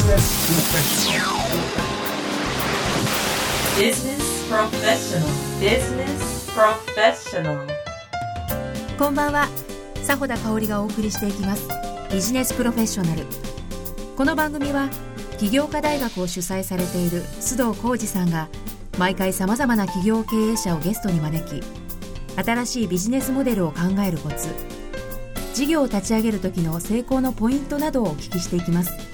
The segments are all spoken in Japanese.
Business Professional. Business Professional. こんばんは。佐穂田香織がお送りしていきます。ビジネスプロフェッショナル。この番組は起業家大学を主催されている須藤浩二さんが毎回さまざまな企業経営者をゲストに招き新しいビジネスモデルを考えるコツ事業を立ち上げる時の成功のポイントなどをお聞きしていきます。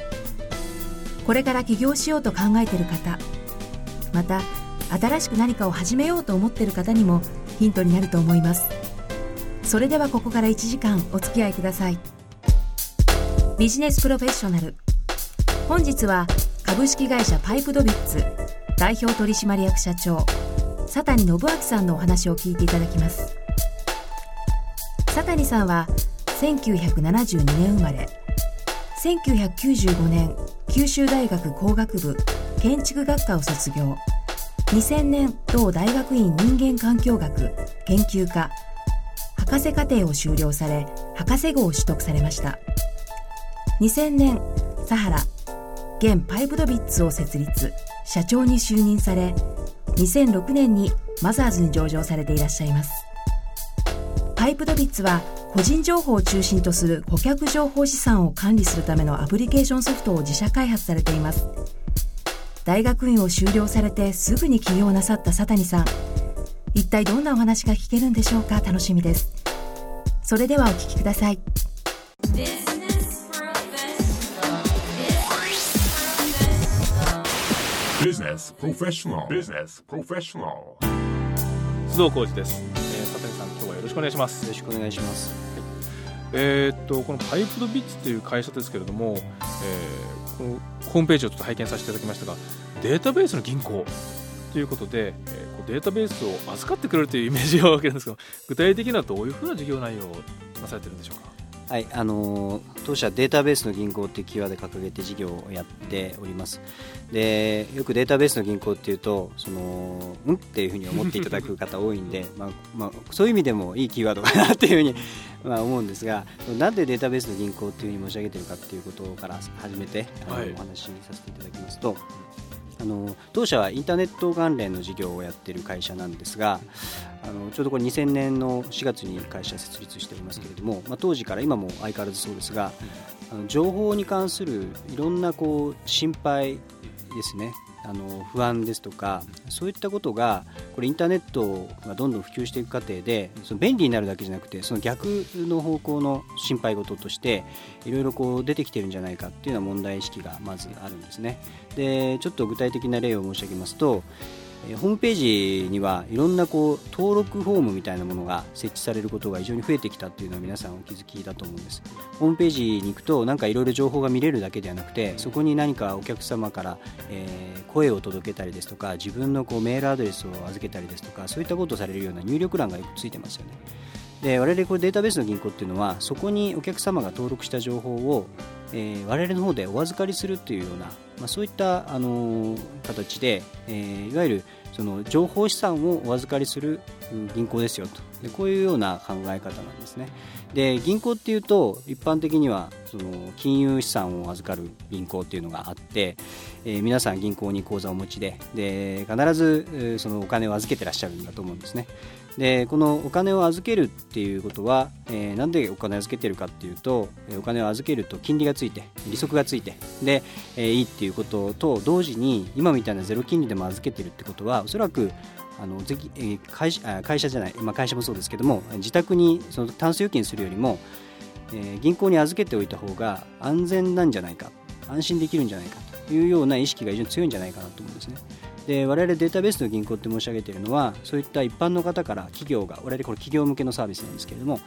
これから起業しようと考えている方また新しく何かを始めようと思っている方にもヒントになると思います。それではここから1時間お付き合いください。ビジネスプロフェッショナル。本日は株式会社パイプドビッツ代表取締役社長佐谷信明さんのお話を聞いていただきます。佐谷さんは1972年生まれ。1995年九州大学工学部建築学科を卒業。2000年同大学院人間環境学研究科。博士課程を修了され博士号を取得されました。2000年サハラ現パイプドビッツを設立。社長に就任され2006年にマザーズに上場されていらっしゃいます。パイプドビッツは個人情報を中心とする顧客情報資産を管理するためのアプリケーションソフトを自社開発されています。大学院を修了されてすぐに起業なさった佐谷さん。一体どんなお話が聞けるんでしょうか？楽しみです。それではお聞きください。Business Professional. Business Professional. 須藤浩二です、くお願いしますよろしくお願いします。えーっとこのパイプドビッツという会社ですけれども、えーこのホームページをちょっと拝見させていただきましたがデータベースの銀行ということで、えーこうデータベースを預かってくれるというイメージがわけなんですけど具体的にはどういうふうな事業内容をなされてるんでしょうか？はい、あのー当社データベースの銀行っていうキーワードで掲げて事業をやっております。で、よくデータベースの銀行っていうと、そのうんっていうふうに思っていただく方多いんで、まあまあそういう意味でもいいキーワードかなっていうふうに まあ思うんですが、なんでデータベースの銀行っていうふうに申し上げてるかっていうことから始めてあの、はいお話しさせていただきますと。あの当社はインターネット関連の事業をやっている会社なんですがあのちょうどこれ2000年の4月に会社設立しておりますけれども、まあ、当時から今も相変わらずそうですがあの情報に関するいろんなこう心配ですね。あの不安ですとかそういったことがこれインターネットがどんどん普及していく過程でその便利になるだけじゃなくてその逆の方向の心配事としていろいろこう出てきてるんじゃないかっていうような問題意識がまずあるんですね。でちょっと具体的な例を申し上げますとえホームページにはいろんなこう登録フォームみたいなものが設置されることが非常に増えてきたっていうのは皆さんお気づきだと思うんです。ホームページに行くとなんかいろいろ情報が見れるだけではなくてそこに何かお客様から、え声を届けたりですとか自分のこうメールアドレスを預けたりですとかそういったことをされるような入力欄がよくついてますよね。で我々これデータベースの銀行っていうのはそこにお客様が登録した情報を、えー我々の方でお預かりするっていうような、まあ、そういった、あのー形で、えーいわゆるその情報資産をお預かりする銀行ですよと。でこういうような考え方なんですね。で銀行っていうと一般的にはその金融資産を預かる銀行っていうのがあって、えー皆さん銀行に口座をお持ちでで必ずそのお金を預けてらっしゃるんだと思うんですね。でこのお金を預けるっていうことは、えーなんでお金を預けてるかっていうとお金を預けると金利がついて利息がついてで、えーいいっていうことと同時に今みたいなゼロ金利でも預けてるってことはおそらくあのぜえー会社会社じゃない、まあ、会社もそうですけども自宅にそのタンス預金するよりも、えー銀行に預けておいた方が安全なんじゃないか安心できるんじゃないかというような意識が非常に強いんじゃないかなと思うんですね。で我々データベースの銀行って申し上げているのはそういった一般の方から企業が我々これ企業向けのサービスなんですけれども、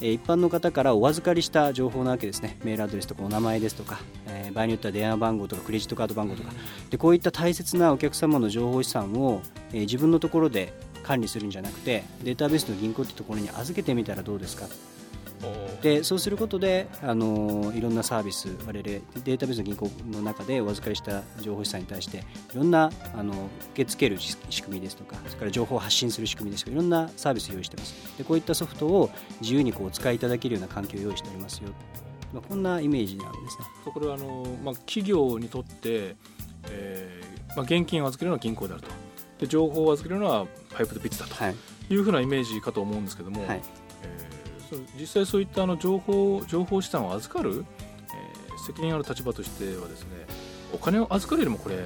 えー一般の方からお預かりした情報なわけですね。メールアドレスとかお名前ですとか、えー場合によっては電話番号とかクレジットカード番号とか。でこういった大切なお客様の情報資産を、えー自分のところで管理するんじゃなくてデータベースの銀行ってところに預けてみたらどうですか。でそうすることで、あのいろんなサービス我々データベースの銀行の中でお預かりした情報資産に対していろんなあの受け付ける仕仕組みですとかそれから情報を発信する仕組みですとかいろんなサービスを用意してます。でこういったソフトを自由にこうお使いいただけるような環境を用意しておりますよ。まあ、こんなイメージなんですね。これはあの、まあ、企業にとって、えーまあ、現金を預けるのは銀行であると。で情報を預けるのはパイプとビッツだとはい。いうふうなイメージかと思うんですけども、はい。えー実際そういったあの情報情報資産を預かる、えー責任ある立場としてはですねお金を預かるよりもこれ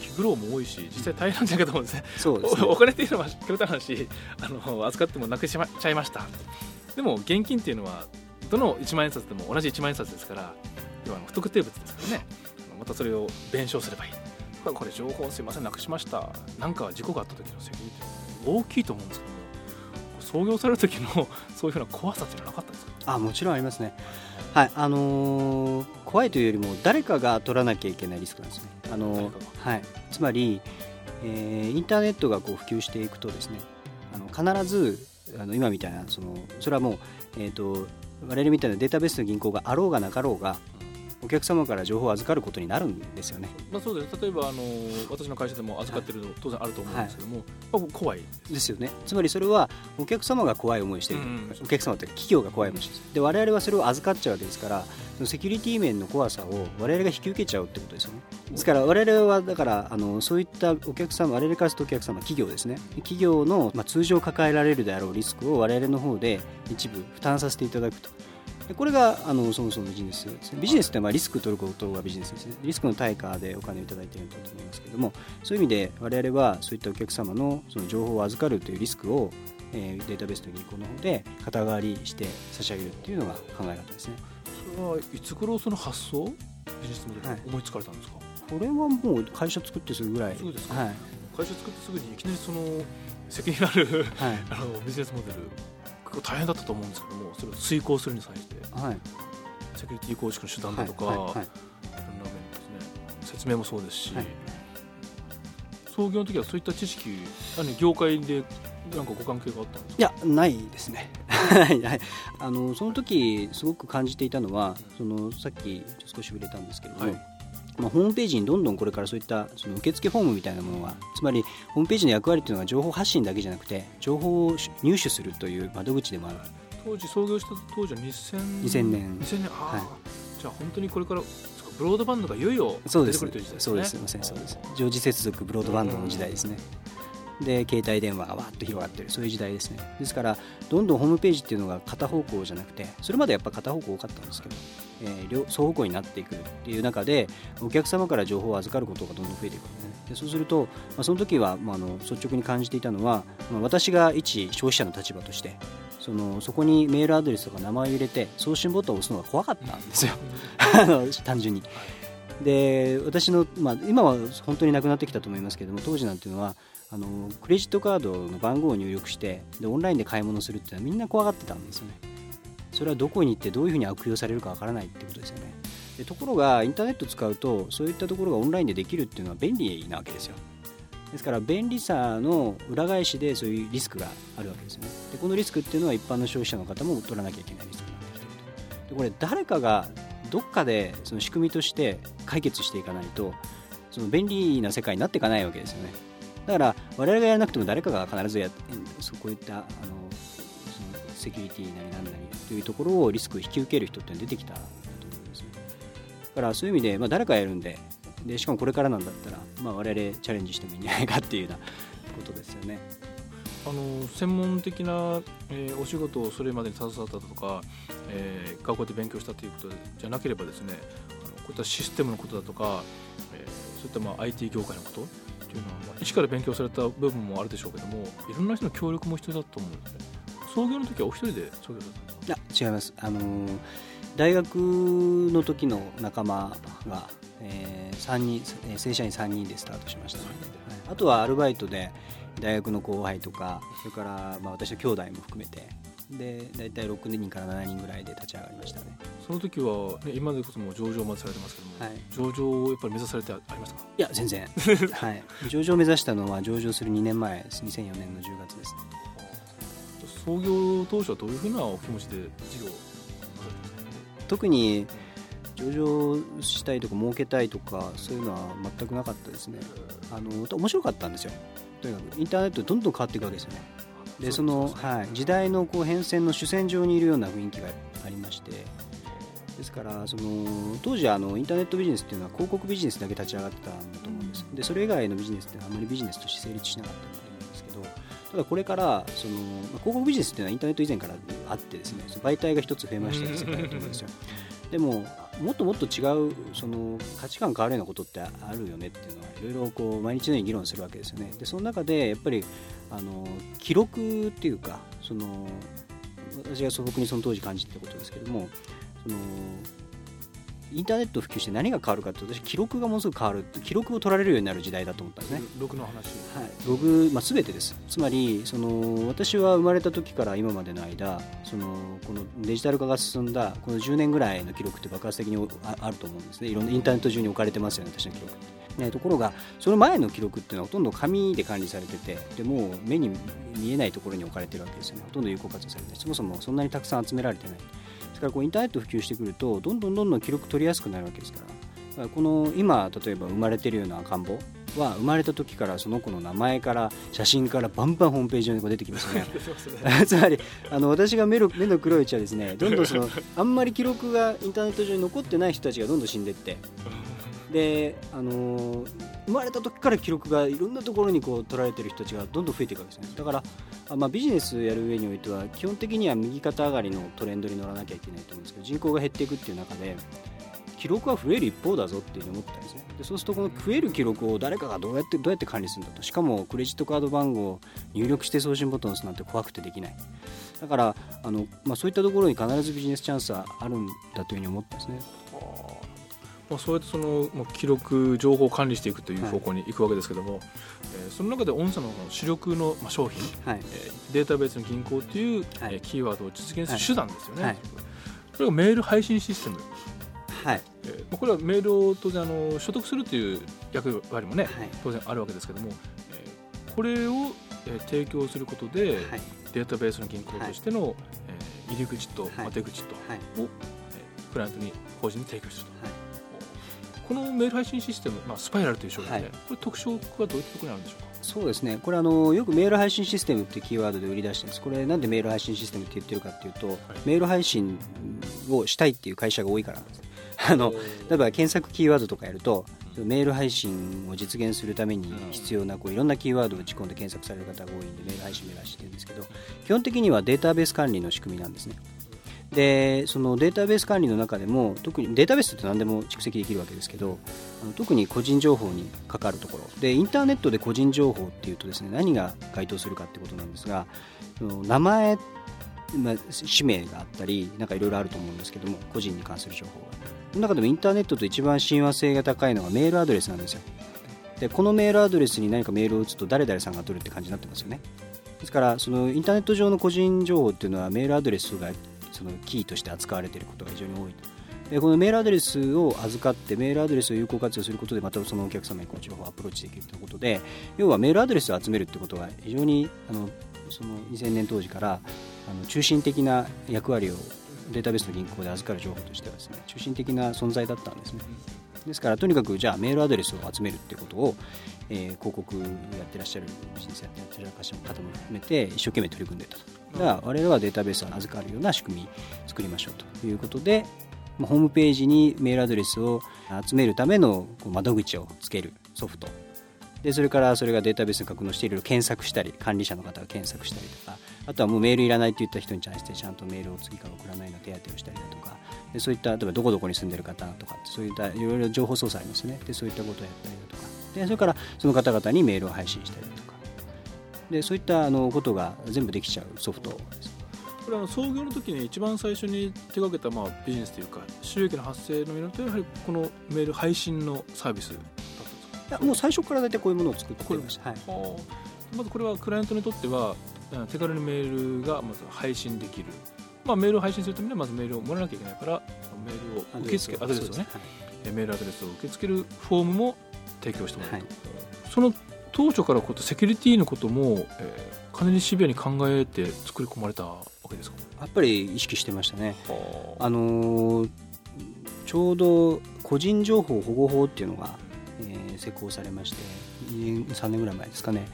気苦労も多いし実際大変なんじゃないかと思うんですね。そうですね。おお金っていうのはくれた話あの預かってもなくしまちゃいました。でも現金っていうのはどの1万円札でも同じ1万円札ですから要は不特定物ですからね。またそれを弁償すればいい。これ情報すいませんなくしました。なんか事故があった時の責任って大きいと思うんですけども創業される時の そういうふうな怖さっていうのはなかったんですか？あもちろんありますね。はいあのー怖いというよりも誰かが取らなきゃいけないリスクなんですね。あのーはい、つまり、えーインターネットがこう普及していくとですねあの必ずあの今みたいなそのそれはもう、えー、と我々みたいなデータベースの銀行があろうがなかろうがお客様から情報を預かることになるんですよね。まあそうです例えばあの私の会社でも預かってるの当然あると思うんですけども、まあ怖い。ですよね。つまりそれはお客様が怖い思いしてる、うんお客様って企業が怖い思いしてるで我々はそれを預かっちゃうわけですからセキュリティ面の怖さを我々が引き受けちゃうってことですよね。ですから我々はだからあのそういったお客様我々からするとお客様企業ですね。企業の、まあ、通常抱えられるであろうリスクを我々の方で一部負担させていただくとでこれがあのそもそもビジネスですね。ビジネスってまあリスク取ることがビジネスですね。リスクの対価でお金をいただいていると思いますけれどもそういう意味で我々はそういったお客様のその情報を預かるというリスクを、えーデータベースと銀行の方で肩代わりして差し上げるっていうのが考え方ですね。それはいつ頃その発想ビジネスモデはい。ル思いつかれたんですか、これはもう会社作ってすぐぐらい。そうですか。はい、会社作ってすぐにいきなりその責任あるはい。あのビジネスモデル結構大変だったと思うんですけどもそれを遂行するに際してはい。セキュリティ構築の手段はいだとか、はいろんな面ですね。説明もそうですし、はい。創業の時はそういった知識何業界でなんかご関係があったんですか？いやないですね。あのその時すごく感じていたのはそのさっき少し触れたんですけれども、はいまあ、ホームページにどんどんこれからそういったその受付フォームみたいなものがつまりホームページの役割というのは情報発信だけじゃなくて情報を入手するという窓口でもある。当時創業した当時は2000 2000年。2000年はい。じゃあ本当にこれからブロードバンドがいよいよそうです出てくるという時代ですねそうですすいませんそうです常時接続ブロードバンドの時代ですねで携帯電話がわーっと広がってる。そういう時代ですね。ですからどんどんホームページっていうのが片方向じゃなくてそれまでやっぱ片方向多かったんですけど、えー両双方向になっていくっていう中でお客様から情報を預かることがどんどん増えていくんですね。でそうすると、まあ、その時は、まあ、あの率直に感じていたのは、まあ、私が一消費者の立場としてそのそこにメールアドレスとか名前を入れて送信ボタンを押すのが怖かったんですよ。単純に。で私の、まあ、今は本当になくなってきたと思いますけども当時なんていうのはあのクレジットカードの番号を入力してでオンラインで買い物するっていうのはみんな怖がってたんですよね。それはどこに行ってどういうふうに悪用されるかわからないってことですよね。でところがインターネット使うとそういったところがオンラインでできるっていうのは便利なわけですよ。ですから便利さの裏返しでそういうリスクがあるわけですよね。でこのリスクっていうのは一般の消費者の方も取らなきゃいけないリスクになってきているとでこれ誰かがどっかでその仕組みとして解決していかないとその便利な世界になっていかないわけですよね。だから我々がやらなくても誰かが必ずやそこういったあのそのセキュリティなりなんなりというところをリスクを引き受ける人って出てきたと思うんですね。だからそういう意味で、まあ、誰かやるんででしかもこれからなんだったら、まあ、我々チャレンジしてもいいんじゃないかっていうようなことですよね。あの専門的な、えーお仕事をそれまでに携わったとか、えー学校で勉強したということじゃなければですねあのこういったシステムのことだとか、えーそういったまあ IT 業界のことっていうのは、まあ、一から勉強された部分もあるでしょうけどもいろんな人の協力も必要だと思うんですね。創業の時はお一人で創業だったんですかいや違います。あのー大学の時の仲間が、えー、3人えー正社員3人でスタートしました、はい。あとはアルバイトで大学の後輩とかそれから、まあ、私の兄弟も含めてで大体6人から7人ぐらいで立ち上がりましたね。その時は、ね、今でこそもう上場までされてますけども、はい。上場をやっぱり目指されてありましたか？いや全然。はい。上場を目指したのは上場する2年前です2004年の10月です創業当初はどういうふうなお気持ちで事業特に上場したいとか儲けたいとかそういうのは全くなかったですね。あの面白かったんですよ。とにかくインターネットどんどん変わっていくわけですよねでその、はい、時代のこう変遷の主戦場にいるような雰囲気がありましてですからその当時あのインターネットビジネスっていうのは広告ビジネスだけ立ち上がってたんだと思うんです、でそれ以外のビジネスってあまりビジネスとして成立しなかったんだと思うんですけどただこれからその、まあ、広告ビジネスっていうのはインターネット以前からあってですね媒体が一つ増えましたと思うんですよでももっともっと違うその価値観変わるようなことってあるよねっていうのはいろいろこう毎日のように議論するわけですよね。でその中でやっぱりあの記録っていうかその私が素朴にその当時感じてたことですけどもそのインターネットを普及して何が変わるかって私記録がものすごく変わる記録を取られるようになる時代だと思ったんですね。ログの話。はい、ログ、まあ、全てです。つまりその私は生まれた時から今までの間そのこのデジタル化が進んだこの10年ぐらいの記録って爆発的にああると思うんですね。いろんなインターネット中に置かれてますよね私の記録ね、ところがその前の記録っていうのはほとんど紙で管理されててでもう目に見えないところに置かれてるわけですよね。ほとんど有効活用されてそもそもそんなにたくさん集められてないからこうインターネット普及してくるとどんどんどんどん記録取りやすくなるわけですから。だからこの今例えば生まれてるような赤ん坊は生まれた時からその子の名前から写真からバンバンホームページ上にこう出てきますよね。つまりあの私が目の目の黒いうちはですねどんどんその あんまり記録がインターネット上に残ってない人たちがどんどん死んでいってであのー生まれた時から記録がいろんなところにこう取られてる人たちがどんどん増えていくわけですね。だからあ、まあ、ビジネスやる上においては基本的には右肩上がりのトレンドに乗らなきゃいけないと思うんですけど人口が減っていくっていう中で記録は増える一方だぞっていうふうに思ったんですね。でそうするとこの増える記録を誰かがどうやってどうやって管理するんだと。しかもクレジットカード番号を入力して送信ボタンを押すなんて怖くてできない。だからあの、まあ、そういったところに必ずビジネスチャンスはあるんだというふうに思ったんですね。まあ、そうやってその、まあ、記録情報を管理していくという方向に行くわけですけども、えーその中で御社の主力の、まあ、商品、はい。えーデータベースの銀行という、はい。えーキーワードを実現する手段ですよね、はい。これがメール配信システム、はい。えーまあこれはメールを当然あの所得するという役割もね、はい。当然あるわけですけども、えーこれを、えー提供することで、はい。データベースの銀行としての、えー入り口と、出口と、はい。を、えークライアントに法人に提供すると、はいこのメール配信システム、まあ、スパイラルという商品で、はい。これ特徴はどういったところにあるんでしょうか？そうですね。これあのよくメール配信システムってキーワードで売り出してるんですこれなんでメール配信システムって言ってるかっていうと、メール配信をしたいっていう会社が多いからなんです。あの例えば検索キーワードとかやるとメール配信を実現するために必要なこういろんなキーワードを打ち込んで検索される方が多いんでメール配信目指してるんですけど基本的にはデータベース管理の仕組みなんですねでそのデータベース管理の中でも特にデータベースって何でも蓄積できるわけですけどあの特に個人情報にかかるところ。でインターネットで個人情報っていうとですね何が該当するかってことなんですが名前、まあ、氏名があったりなんかいろいろあると思うんですけども個人に関する情報が。その中でもインターネットと一番親和性が高いのがメールアドレスなんですよ。でこのメールアドレスに何かメールを打つと誰々さんが取るって感じになってますよね。ですからそのインターネット上の個人情報っていうのはメールアドレスがそのキーとして扱われていることが非常に多いでこのメールアドレスを預かってメールアドレスを有効活用することでまたそのお客様にこう情報をアプローチできるということで要はメールアドレスを集めるということが非常にあのその2000年当時からあの中心的な役割をデータベースの銀行で預かる情報としてはですね中心的な存在だったんですね。ですからとにかくじゃあメールアドレスを集めるってことを、えー広告やってらっしゃるビジネスやってらっしゃる方も含めて一生懸命取り組んでたと。だから我々はデータベースを預かるような仕組み作りましょうということでホームページにメールアドレスを集めるための窓口をつけるソフト。でそれからそれがデータベースに格納していろいろ検索したり管理者の方が検索したりとかあとはもうメールいらないって言った人に対してちゃんとメールを次から送らないの手当てをしたりだとかでそういった例えばどこどこに住んでる方とかそういったいろいろ情報操作ありますね。でそういったことをやったりだとか。でそれからその方々にメールを配信したりだとか。でそういったあのことが全部できちゃうソフトです。これはあの創業の時に一番最初に手掛けたまあビジネスというか収益の発生の源はやはりこのメール配信のサービスだったんですか？いやもう最初から大体こういうものを作ってました、はい、はあまずこれはクライアントにとってはうん手軽にメールがまず配信できる、まあ、メールを配信するためにはまずメールをもらわなきゃいけないからメールを受け付けアドレスを。ね。えメールアドレスを受け付けるフォームも提供してもらうと、はい。その当初からこうセキュリティのことも、えー、かなりシビアに考えて作り込まれたわけですか、やっぱり意識してましたね。はあ。のーちょうど個人情報保護法っていうのが、えー施行されまして2年3年ぐらい前ですかね。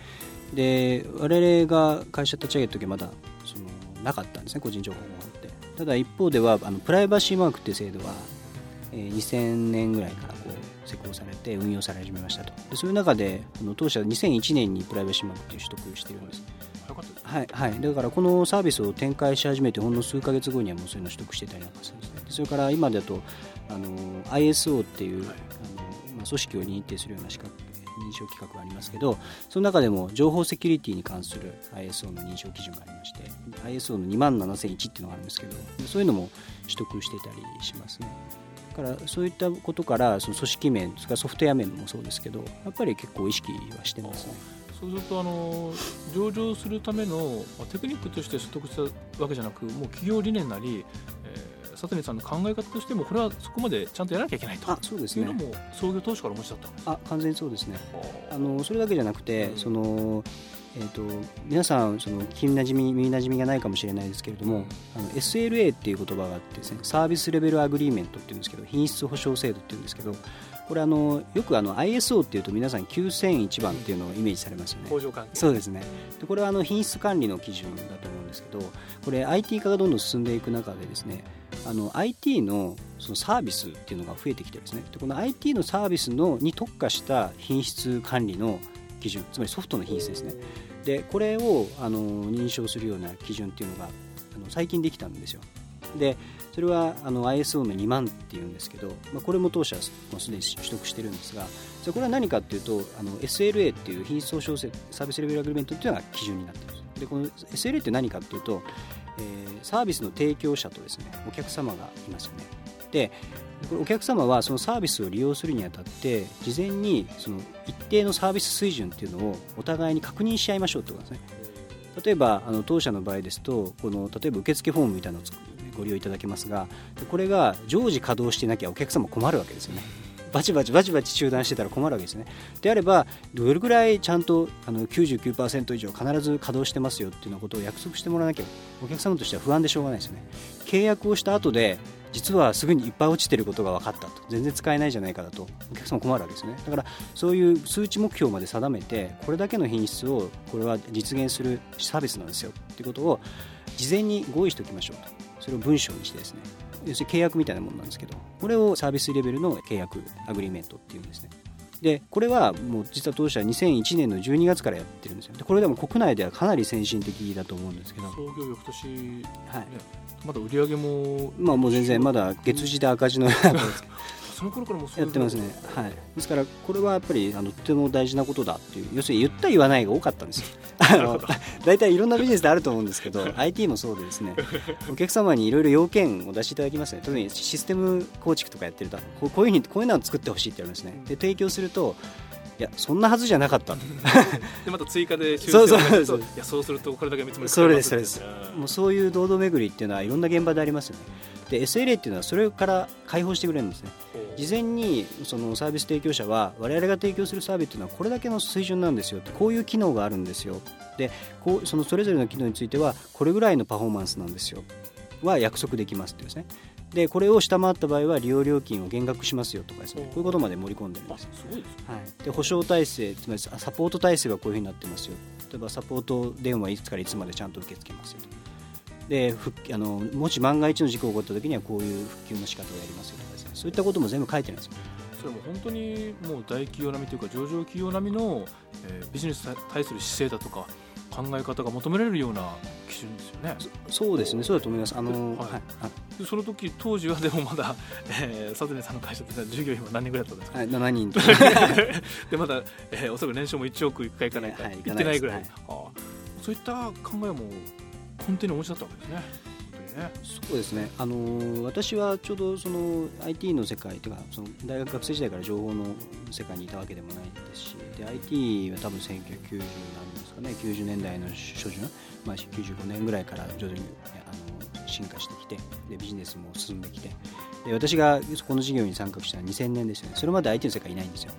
で我々が会社立ち上げた時はまだそのなかったんですね個人情報保護法って。ただ一方ではあのプライバシーマークっていう制度は、えー2000年ぐらいからこう施行されて運用され始めましたと。でそういう中であの当社は2001年にプライバシーマークっていう取得をしているんです。はいはい、だからこのサービスを展開し始めてほんの数ヶ月後にはもうそういうのを取得してたりなんかするんですね。でそれから今だとあの ISO っていう、はい。あのまあ、組織を認定するような資格認証規格がありますけどその中でも情報セキュリティに関する ISO の認証基準がありまして ISO の2万7001っていうのがあるんですけどそういうのも取得してたりしますね。だからそういったことからその組織面それからソフトウェア面もそうですけどやっぱり結構意識はしてますね。そうするとあの上場するためのまあテクニックとして取得したわけじゃなくもう企業理念なり、えー、佐谷さんの考え方としてもこれはそこまでちゃんとやらなきゃいけないと。あそうですね。いうのも創業当初からお持ちだったんですあ完全にそうですね。ああのそれだけじゃなくて、うん。そのえー、と皆さんその聞きなじみ耳なじみがないかもしれないですけれども、あの SLA っていう言葉があってですねサービスレベルアグリーメントっていうんですけど品質保証制度っていうんですけどこれあのよくあの ISO っていうと皆さん9001番っていうのをイメージされますよね。工場関係そうですね。でこれはあの品質管理の基準だと思うんですけどこれ IT 化がどんどん進んでいく中でですねあの IT のそのサービスっていうのが増えてきてですねでこの IT のサービスのに特化した品質管理の基準つまりソフトの品質ですねでこれをあの認証するような基準っていうのがあの最近できたんですよ。でそれはあの ISO の2万っていうんですけど、まあ、これも当社もすでに取得してるんですがじゃこれは何かっていうとあの SLA っていう品質保証サービスレベルアグリメントっていうのが基準になっているんです。でこの SLA って何かっていうと、えーサービスの提供者とですねお客様がいますよね。でこれお客様はそのサービスを利用するにあたって事前にその一定のサービス水準っていうのをお互いに確認し合いましょうってことですね。例えばあの当社の場合ですとこの例えば受付フォームみたいなのをご利用いただけますがこれが常時稼働していなきゃお客様困るわけですよね。バチバチバチバチ中断してたら困るわけですね。であればどれぐらいちゃんとあの99%以上必ず稼働してますよっていうようなことを約束してもらわなきゃお客様としては不安でしょうがないですよね。契約をした後で実はすぐにいっぱい落ちてることが分かったと。全然使えないじゃないかだと。お客さん困るわけですね。だからそういう数値目標まで定めてこれだけの品質をこれは実現するサービスなんですよ。っていうことを事前に合意しておきましょうと。それを文章にしてですね。要するに契約みたいなものなんですけどこれをサービスレベルの契約アグリメントっていうんですね。でこれはもう実は当社は2001年の12月からやってるんですよ。でこれでも国内ではかなり先進的だと思うんですけど、創業翌年、ね、はい。まだ売り上げもまあもう全然まだ月次で赤字のその頃からもうそうやってますね、はい、ですからこれはやっぱりあのとても大事なことだっていう要するに言った言わないが多かったんですよ。あの大体いろんなビジネスであると思うんですけど IT もそうでですね。お客様にいろいろ要件を出していただきますね特にシステム構築とかやってるとこうこういうふうにこういうのを作ってほしいって言われますね。で提供するといやそんなはずじゃなかった。と でまた追加で修そうそう。正をするとそういやそうするとこれだけ見積もりそれですそれです。もうそういう堂々巡りっていうのはいろんな現場でありますよね。で SLA っていうのはそれから解放してくれるんですね。事前にそのサービス提供者は我々が提供するサービスというのはこれだけの水準なんですよこういう機能があるんですよ。でこうそのそれぞれの機能についてはこれぐらいのパフォーマンスなんですよ。は約束できますってですねでこれを下回った場合は利用料金を減額しますよとかですね。こういうことまで盛り込んでるんあですすごいですね。はい、で保証体制つまりサポート体制はこういうふうになってますよ。例えばサポート電話いつからいつまでちゃんと受け付けますよと。であのもし万が一の事故が起こった時にはこういう復旧の仕方をやりますよとかですね。そういったことも全部書いてるんですよ。それも本当にもう大企業並みというか上場企業並みの、えービジネスに対する姿勢だとか考え方が求められるような基準ですよね。そうですね。そうだと思います。あの、はい。はいその時当時はでもまだ、えー、佐谷さんの会社って従業員は何人ぐらいだったんですか？はい、7人と。でまだ、えー、おそらく年商も1億いくかいかないか、はいいってないぐらい、いかああそういった考えも根底にお持ちだったわけですね。本当にね。そうですね。あの私はちょうどその IT の世界というかその大学学生時代から情報の世界にいたわけでもないですしで IT は多分1990なんですかね。90年代の初旬、まあ、95年ぐらいから徐々にあの進化してきてでビジネスも進んできてで私がこの事業に参画したのは2000年ですよね。それまで IT の世界いないんですよ。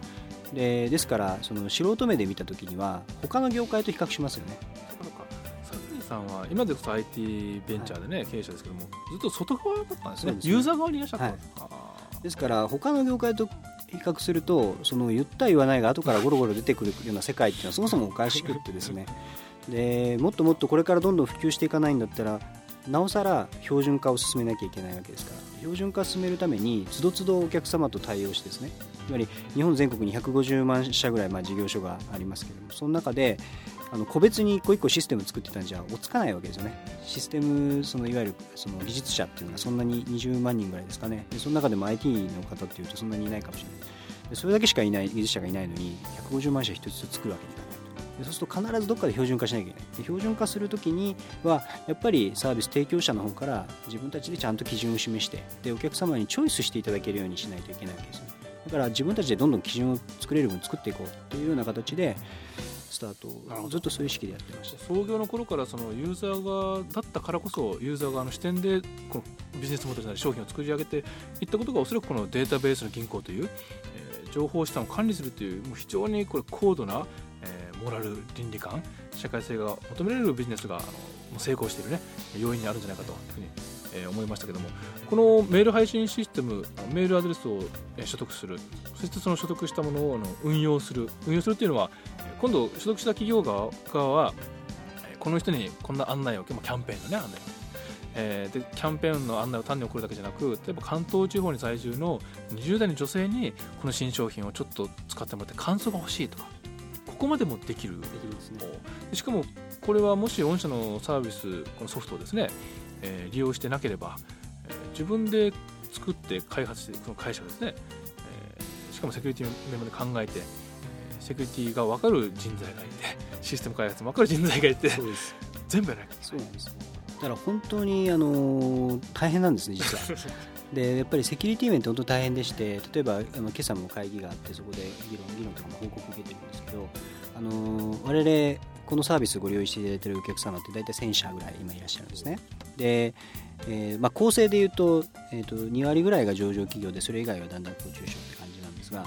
でですからその素人目で見た時には他の業界と比較しますよね。さんは今でこそ IT ベンチャーでね、経営者ですけどもずっと外側だったんですね。ね。ユーザー側にいらっしゃった、はい。あですから他の業界と比較するとその言った言わないが後からゴロゴロ出てくるような世界っていうのはそもそもおかしくってですね。でもっともっとこれからどんどん普及していかないんだったらなおさら標準化を進めなきゃいけないわけですから。標準化を進めるためにつどつどお客様と対応してですね。つまり日本全国に150万社ぐらいまあ事業所がありますけれども。その中であの個別に一個一個システム作ってたんじゃ追っつかないわけですよね。システムそのいわゆるその技術者っていうのがそんなに20万人ぐらいですかね。でその中でも IT の方っていうとそんなにいないかもしれない。それだけしかいない技術者がいないのに150万社一つ作るわけにいかないでそうすると必ずどっかで標準化しなきゃいけない。で標準化するときにはやっぱりサービス提供者の方から自分たちでちゃんと基準を示してでお客様にチョイスしていただけるようにしないといけないわけですね。だから自分たちでどんどん基準を作れる分作っていこうというような形でスタートをずっとそういう意識でやってました。創業の頃からそのユーザーがだったからこそユーザー側の視点でこのビジネスモデルなり商品を作り上げていったことがおそらくこのデータベースの銀行という、えー情報資産を管理するというもう非常にこれ高度な、えーモラル倫理観社会性が求められるビジネスがあの成功しているね要因にあるんじゃないかというふうに、えー思いましたけどもこのメール配信システムメールアドレスを所得するそしてその所得したものをあの運用する運用するというのは今度所得した企業側はこの人にこんな案内をキャンペーンのね案内を。えでキャンペーンの案内を単に送るだけじゃなく例えば関東地方に在住の20代の女性にこの新商品をちょっと使ってもらって感想が欲しいとかここまでもできる。できますね。でしかもこれはもし御社のサービスこのソフトをですね、えー利用してなければ、えー自分で作って開発しているこの会社がですね、えーしかもセキュリティの面まで考えて、えーセキュリティが分かる人材がいてシステム開発も分かる人材がいてそうです。全部やらなきゃいそうなんです。だから本当にあの大変なんですね実は でやっぱりセキュリティ面って本当大変でして例えばあの今朝も会議があってそこで議論議論とかも報告受けてるんですけどあの我々このサービスをご利用していただいているお客様って大体1000社ぐらい今いらっしゃるんですね。で、えーまあ、構成でいうと,、えー、と2割ぐらいが上場企業でそれ以外はだんだんこう中小って感じなんですが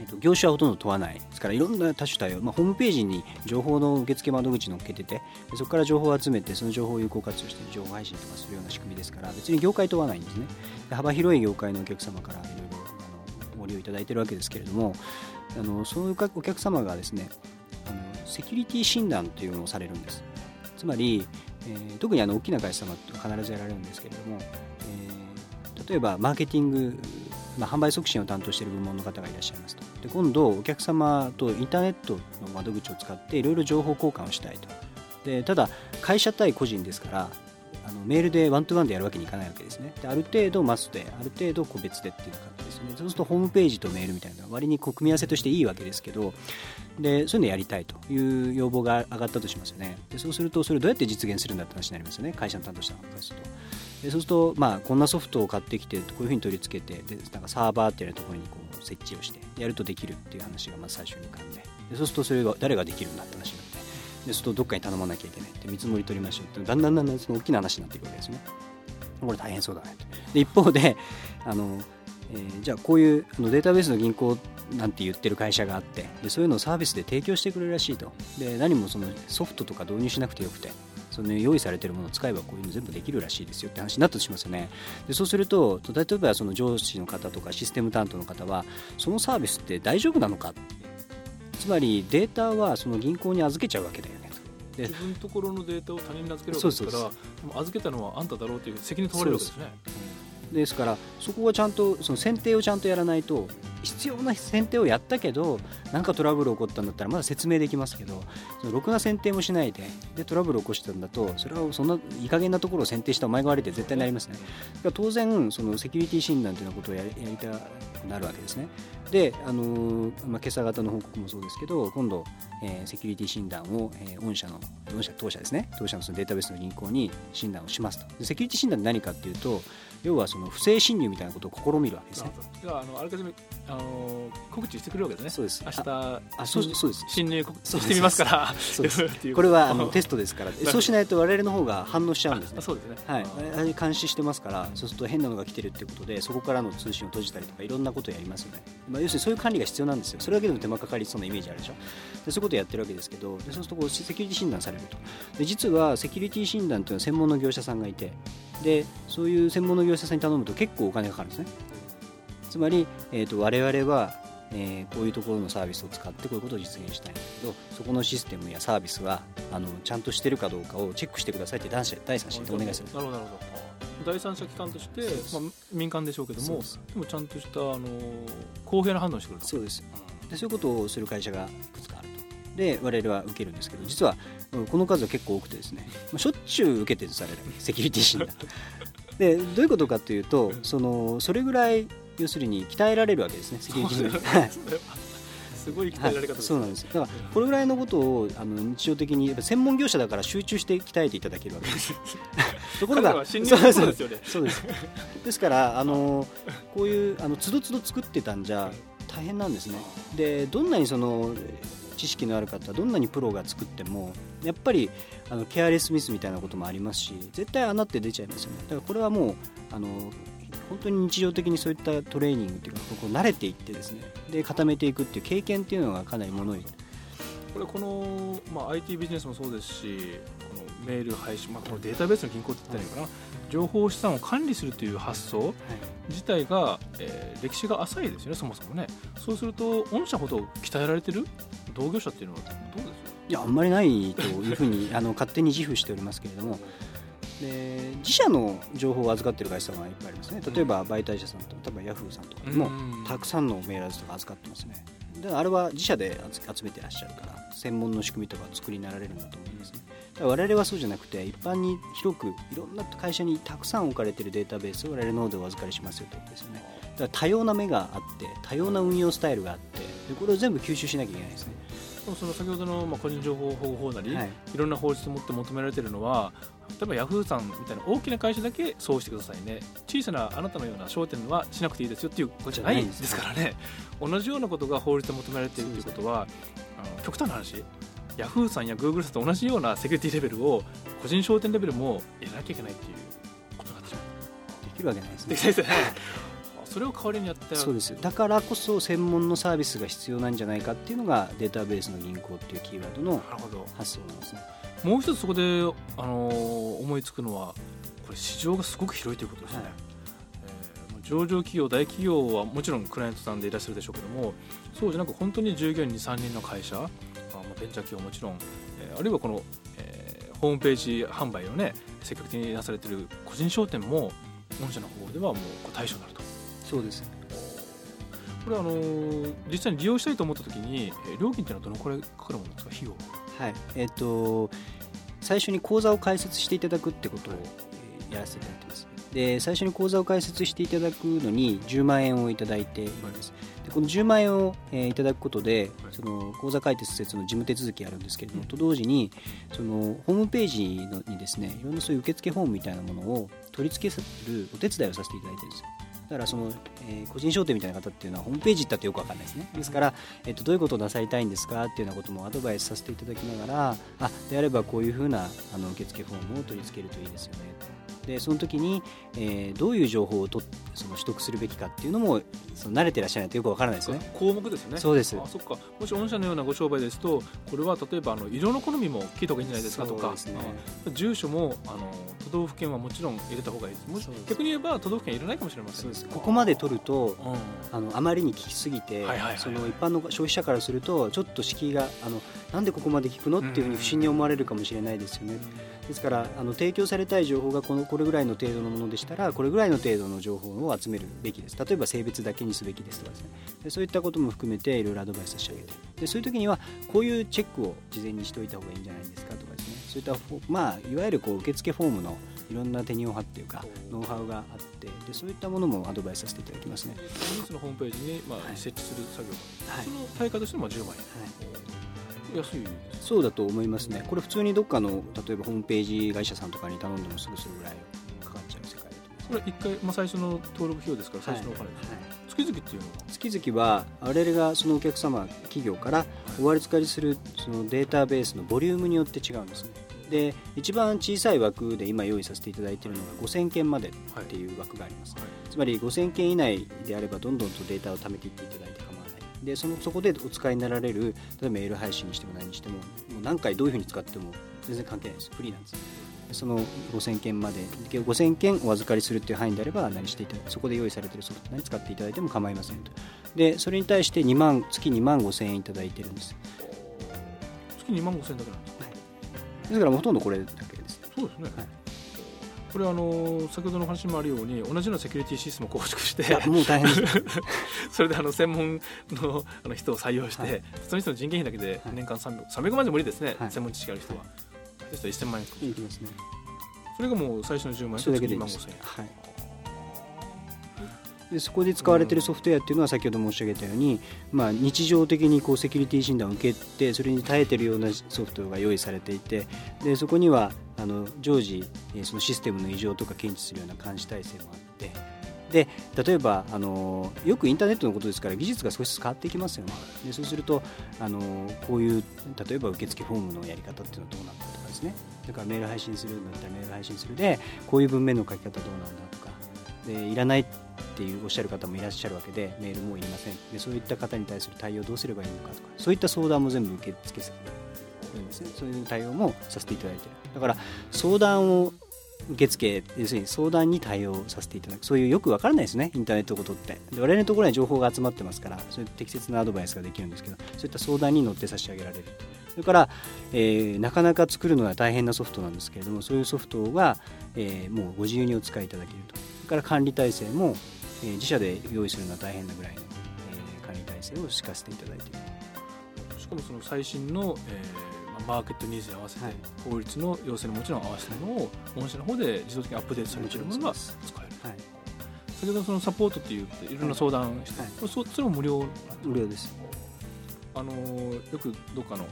えーと業種はほとんど問わない。ですからいろんな多種多様、まあ、ホームページに情報の受付窓口載っけててそこから情報を集めてその情報を有効活用して情報配信とかするような仕組みですから別に業界問わないんですね。で幅広い業界のお客様からいろいろご利用いただいてるわけですけれどもあのそういうお客様がですねあのセキュリティ診断というのをされるんです。つまり、えー特にあの大きな会社様って必ずやられるんですけれども、えー例えばマーケティング、まあ、販売促進を担当している部門の方がいらっしゃいますと。で今度お客様とインターネットの窓口を使っていろいろ情報交換をしたいと。でただ会社対個人ですからあのメールでワントゥワンでやるわけにいかないわけですね。である程度マスである程度個別でっていう感じですよね。そうするとホームページとメールみたいなのは割にこう組み合わせとしていいわけですけどでそういうのやりたいという要望が上がったとしますよね。でそうするとそれをどうやって実現するんだって話になりますよね。会社の担当者からすと。でそうすると、まあ、こんなソフトを買ってきてこういうふうに取り付けてでなんかサーバーっていうところにこう設置をしてやるとできるっていう話がまず最初に浮かんででそうするとそれが誰ができるんだって話になってでそうするとどっかに頼まなきゃいけないって見積もり取りましょうってだんだんだんだんその大きな話になっていくわけですね。これ大変そうだねで一方であの、えーじゃあこういうあのデータベースの銀行なんて言ってる会社があってでそういうのをサービスで提供してくれるらしいと。で何もそのソフトとか導入しなくてよくて。その用意されてるものを使えばこういうの全部できるらしいですよって話になったとしますよね。でそうすると例えばその上司の方とかシステム担当の方はそのサービスって大丈夫なのか？つまりデータはその銀行に預けちゃうわけだよね自分のところのデータを他人に預けるわけですから預けたのはあんただろうという責任問われるわけですねですからそこはちゃんとその選定をちゃんとやらないと必要な選定をやったけどなんかトラブル起こったんだったらまだ説明できますけどそのろくな選定もしないででトラブル起こしたんだとそれはそんないい加減なところを選定したお前が悪いって絶対になりますね。当然そのセキュリティ診断というようなことをやりたくなるわけですね。で、あのーまあ、今朝方の報告もそうですけど今度、えーセキュリティ診断を、えー御社の御社当社ですね。当社のそのデータベースの銀行に診断をしますと。セキュリティ診断って何かっていうと要はその不正侵入みたいなことを試みるわけですね。あのあらかじめあの告知してくれるわけですね。そうです。明日あそうそうです。侵入してみますから。そうです これはあのテストですから。そうしないと我々の方が反応しちゃうんですね。あそうですね。はい。監視してますからそうすると変なのが来てるってことでそこからの通信を閉じたりとかいろんなことをやりますよね、まあ、要するにそういう管理が必要なんですよそれだけでも手間かかりそうなイメージあるでしょでそういうことをやってるわけですけどでそうするとこうセキュリティ診断されるとで実はセキュリティ診断というのは専門の業者さんがいてでそういう専門の業者さんに頼むと結構お金かかるんですね。つまり、えー、と我々は、えーこういうところのサービスを使ってこういうことを実現したいんだけどそこのシステムやサービスはあのちゃんとしてるかどうかをチェックしてくださいって第三者第三者にお願いする。なるほどなるほど。第三者機関として、まあ、民間でしょうけどもでもちゃんとしたあの公平な判断をしてくれると。そうです。でそういうことをする会社がいくつかあると。で我々は受けるんですけど実はうんこの数は結構多くてですねまあしょっちゅう受けてるんですあれセキュリティ診断 でどういうことかというとそのそれぐらい要するに鍛えられるわけですねセキュリティ診断はい。すごい鍛えられ方はい、そうなんですだからこれぐらいのことをあの日常的にやっぱ専門業者だから集中して鍛えていただけるわけです。ところがそう。ですよね。そうです。ですからあのこういうあのつどつど作ってたんじゃ大変なんですね。でどんなにその知識のある方どんなにプロが作ってもやっぱりあのケアレスミスみたいなこともありますし絶対穴って出ちゃいますよね。だからこれはもうあの本当に日常的にそういったトレーニングっていうかこう慣れていってですね。で固めていくっていう経験っていうのがかなりものを言うこれこの、まあ、IT ビジネスもそうですしこのメール配信、まあ、このデータベースの銀行って言ったらいいかな、情報資産を管理するという発想自体が、えー歴史が浅いですよねそもそもね。そうすると御社ほど鍛えられてる同業者っていうのはどうですいやあんまりないというふうに あの勝手に自負しておりますけれども。で自社の情報を預かっている会社さんはいっぱいありますね。例えば媒体者さんと例えばヤフーさんとかにもうん。たくさんのメールアドレスとか預かってますね。であれは自社で集集めてらっしゃるから専門の仕組みとか作りになられるんだと思いますね。我々はそうじゃなくて一般に広くいろんな会社にたくさん置かれているデータベースを我々の方でお預かりしますよということですよね。だから多様な目があって多様な運用スタイルがあってでこれを全部吸収しなきゃいけないですねでもその先ほどの、まあ、個人情報保護法なり、はい。い、ろんな法律をもって求められているのは例えばヤフーさんみたいな大きな会社だけそうしてくださいね。小さなあなたのような商店はしなくていいですよっていうことじゃないんです。からね。同じようなことが法律で求められているということはあの極端な話ヤフーさんやグーグルさんと同じようなセキュリティレベルを個人商店レベルもやらなきゃいけないっていうことになってしまう。できるわけないですねそれを代わりにやってそうですだからこそ専門のサービスが必要なんじゃないかっていうのがデータベースの銀行っていうキーワードの発想なんですね。もう一つそこで、あのー思いつくのはこれ市場がすごく広いということですね、はい。えー上場企業大企業はもちろんクライアントさんでいらっしゃるでしょうけどもそうじゃなく本当に従業員23人の会社あまあベンチャー企業もちろん、えーあるいはこの、えーホームページ販売をね積極的になされている個人商店も御社の方ではもう対象になるとそうです。これはあのー実際に利用したいと思った時に、えー料金っていうのはどのくらいかかるものですか？費用は？い。えっ、と最初に口座を開設していただくってことを、えーやらせていただいてます。で最初に口座を開設していただくのに10万円をいただいているんですでこの10万円を、えーいただくことでその口座開設の事務手続きあるんですけれども、と同時にそのホームページのにですねいろんなそういう受付フォームみたいなものを取り付けるお手伝いをさせていただいてるんですよだからその、えー個人商店みたいな方っていうのはホームページ行ったってよくわかんないですね。ですから、えっとどういうことをなさりたいんですかっていうようなこともアドバイスさせていただきながらあであればこういうふうなあの受付フォームを取り付けるといいですよねでその時に、えーどういう情報をとその取得するべきかっていうのもその慣れてらっしゃらないとよくわからないですね。項目ですよね。そうです。あそっか。もし御社のようなご商売ですとこれは例えばあの色の好みも聞いた方がいいんじゃないですかとか。ねあ住所もあの都道府県はもちろん入れた方がいいです。もし逆に言えば都道府県入れないかもしれません。ここまで取るとうん。あのあまりに聞きすぎて、その一般の消費者からするとちょっと敷居があのなんでここまで聞くのっていうふうに不審に思われるかもしれないですよね、ですからあの提供されたい情報がこのこれぐらいの程度のものでしたらこれぐらいの程度の情報を集めるべきです。例えば性別だけにすべきですとかですね。でそういったことも含めていろいろアドバイスしてあげて。でそういう時にはこういうチェックを事前にしておいた方がいいんじゃないですかとかですね。そういったまあいわゆるこう受付フォームのいろんな手にを張っていうかノウハウがあってでそういったものもアドバイスさせていただきますね、ニュースのホームページに、まあはい。設置する作業が、はい。その対価としても10万円。はい安いそうだと思いますね、これ普通にどっかの例えばホームページ会社さんとかに頼んでもすぐするぐらいかかっちゃう世界だと思います。これ一回、まあ、最初の登録費用ですから最初のお金です、はい月々っていうのは？月々は我々がそのお客様企業からお預かりするそのデータベースのボリュームによって違うんですね。で一番小さい枠で今用意させていただいているのが5000件までっていう枠があります、つまり5000件以内であればどんどんとデータを貯めていっていただいてでそのそこでお使いになられる例えばメール配信にしても何にしてももう何回どういうふうに使っても全然関係ないです。フリーなんですその5000件まで5000件お預かりするっていう範囲であれば何していただそこで用意されているソフト何使っていただいても構いませんと。でそれに対して2万月2万5000円いただいてるんです。月2万5000円だけなんですか？ですからほとんどこれだけですそうですね、はいこれあの先ほどの話もあるように同じようなセキュリティシステムを構築してもう大変です。それであの専門のあの人を採用して、はい。その人の人件費だけではい。年間 300, 300万じゃ無理ですね、はい。専門知識ある人は。ですと1000万円いきますね。それがもう最初の10万円それだけで2万いいです。5000円。はいでそこで使われているソフトウェアっていうのは先ほど申し上げたように、まあ、日常的にこうセキュリティ診断を受けてそれに耐えているようなソフトが用意されていてでそこにはあの常時えーそのシステムの異常とか検知するような監視体制もあってで例えばあのよくインターネットのことですから技術が少しずつ変わっていきますよね。でそうするとあのこういう例えば受付フォームのやり方っていうのはどうなんだとかですね。だからメール配信するんだったらメール配信するでこういう文面の書き方どうなんだとかでいらないっていうおっしゃる方もいらっしゃるわけでメールもいりません。でそういった方に対する対応どうすればいいのかとかそういった相談も全部受け付けるんですね。そういう対応もさせていただいてる。だから相談を受け付け要するに相談に対応させていただく。そういうよくわからないですねインターネットのことって。で我々のところに情報が集まってますからそういう適切なアドバイスができるんですけどそういった相談に乗って差し上げられる。それから、えーなかなか作るのは大変なソフトなんですけれどもそういうソフトが、えーもうご自由にお使いいただけると。れから管理体制も、えー自社で用意するのは大変なぐらいの、えー管理体制を敷かせていただいている。しかもその最新の、えーまあマーケットニーズに合わせて、はい。法律の要請にもちろん合わせたものを御社の方で自動的にアップデートされているものが使えるはい先ほどそのサポートっていういろんな相談して、はい。そそれも無料無料です。あのーよくどっかの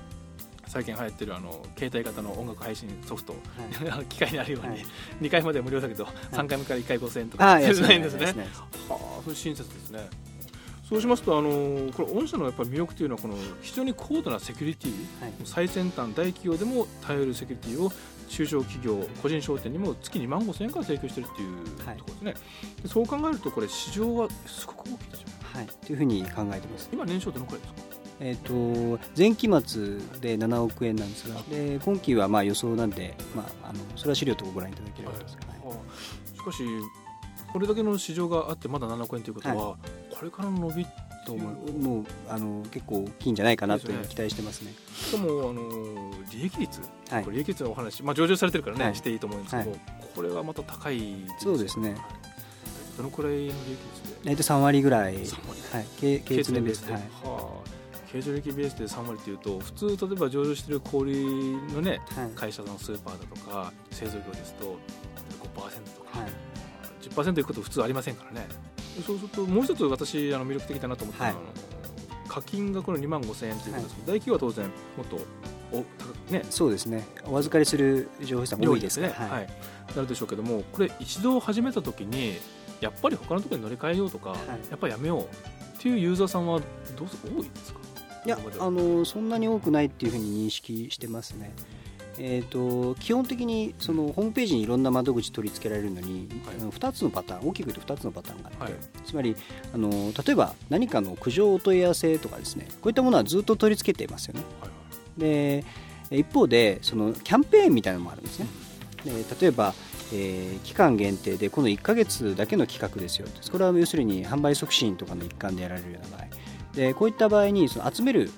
最近流行ってるあの携帯型の音楽配信ソフト、はい。機械にあるように、はい。2回まで無料だけど、3回目から1回5000円とか。い ですね。はあ、それ親切ですね。そうしますと、あのーこれ御社のやっぱり魅力というのはこの非常に高度なセキュリティ、はい。最先端大企業でも耐えるセキュリティを中小企業個人商店にも月2万5000円から提供しているっていうはい。ところですね、でそう考えるとこれ市場はすごく大きいですよね。はい、というふうに考えてます。今年商どのくらいですか？えっ、と前期末で7億円なんですが、で今期はまあ予想なんで、まああのそれは資料とかご覧いただければと思います。しかしこれだけの市場があってまだ7億円ということは、これからの伸びと思う。もうあの結構大きいんじゃないかなと期待してますね。しかもあの利益率、はい。利益率のお話、まあ、上場されてるからね、はい。していいと思うんですけど、はこれはまた高いですそうですね。どのくらいの利益率で？大体3割ぐらい、はい。3割、経経経常ベースで、常ベースで、はい。はあ経常利益ベースで3割というと普通例えば上場している小売のねはい。会社のスーパーだとか製造業ですと5%とか、はい。10%いくこと普通ありませんからね。そうするともう一つ私あの魅力的だなと思ったのは、はい。課金がこの2万5000円ということですけど、大企業は当然もっとおねそうですね。お預かりする情報資産多いですね、はい。はい、なるでしょうけどもこれ一度始めた時にやっぱり他のところに乗り換えようとか、い。やっぱりやめようっていうユーザーさんはどうせ多いですか？いやあのそんなに多くないっていうふうに認識してますね。えー、と基本的にそのホームページにいろんな窓口取り付けられるのに、はい。あの2つのパターン大きく言うと2つのパターンがあって、はい。つまりあの例えば何かの苦情お問い合わせとかですねこういったものはずっと取り付けていますよね。はいで一方でそのキャンペーンみたいなのもあるんですね。で例えば、えー期間限定でこの1ヶ月だけの企画ですよ。これは要するに販売促進とかの一環でやられるような場合でこういった場合にその集める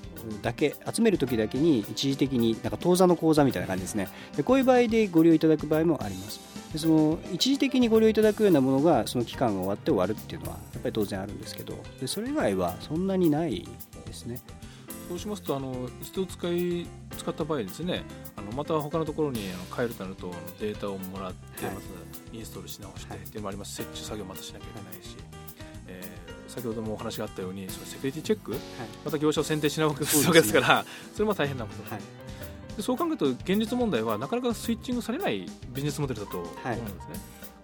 だけ集める時だけに一時的になんか当座の口座みたいな感じですね。でこういう場合でご利用いただく場合もあります。でその一時的にご利用いただくようなものがその期間が終わって終わるっていうのはやっぱり当然あるんですけどでそれ以外はそんなにないですね。そうしますとあの一度使い使った場合ですねあのまた他のところに変えるとなるとデータをもらってはい。まずインストールし直して、はい。っていうのもあります。設置作業またしなきゃいけないし、えー先ほどもお話があったようにそのセキュリティチェック、また業者を選定し直すそうですね。わけですからそれも大変なこと。はい。でそう考えると現実問題はなかなかスイッチングされないビジネスモデルだと思うんですね、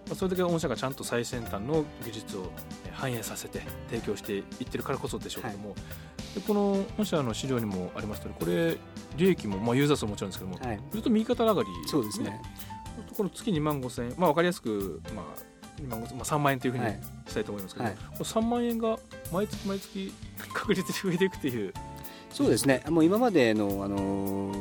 まあ、それだけ御社がちゃんと最先端の技術をえー反映させて提供していってるからこそでしょうけども、でこの御社の資料にもありますとおりこれ利益も、まあ、ユーザー数ももちろんですけども、はい。ずっと右肩上がり、そうですね。この月2万5千円、まあ、分かりやすく、まあ2万5千まあ、3万円というふうにはい。したいと思いますけど、はい。この3万円が毎月毎月 確実に増えていくという。そうですね。もう今までのあの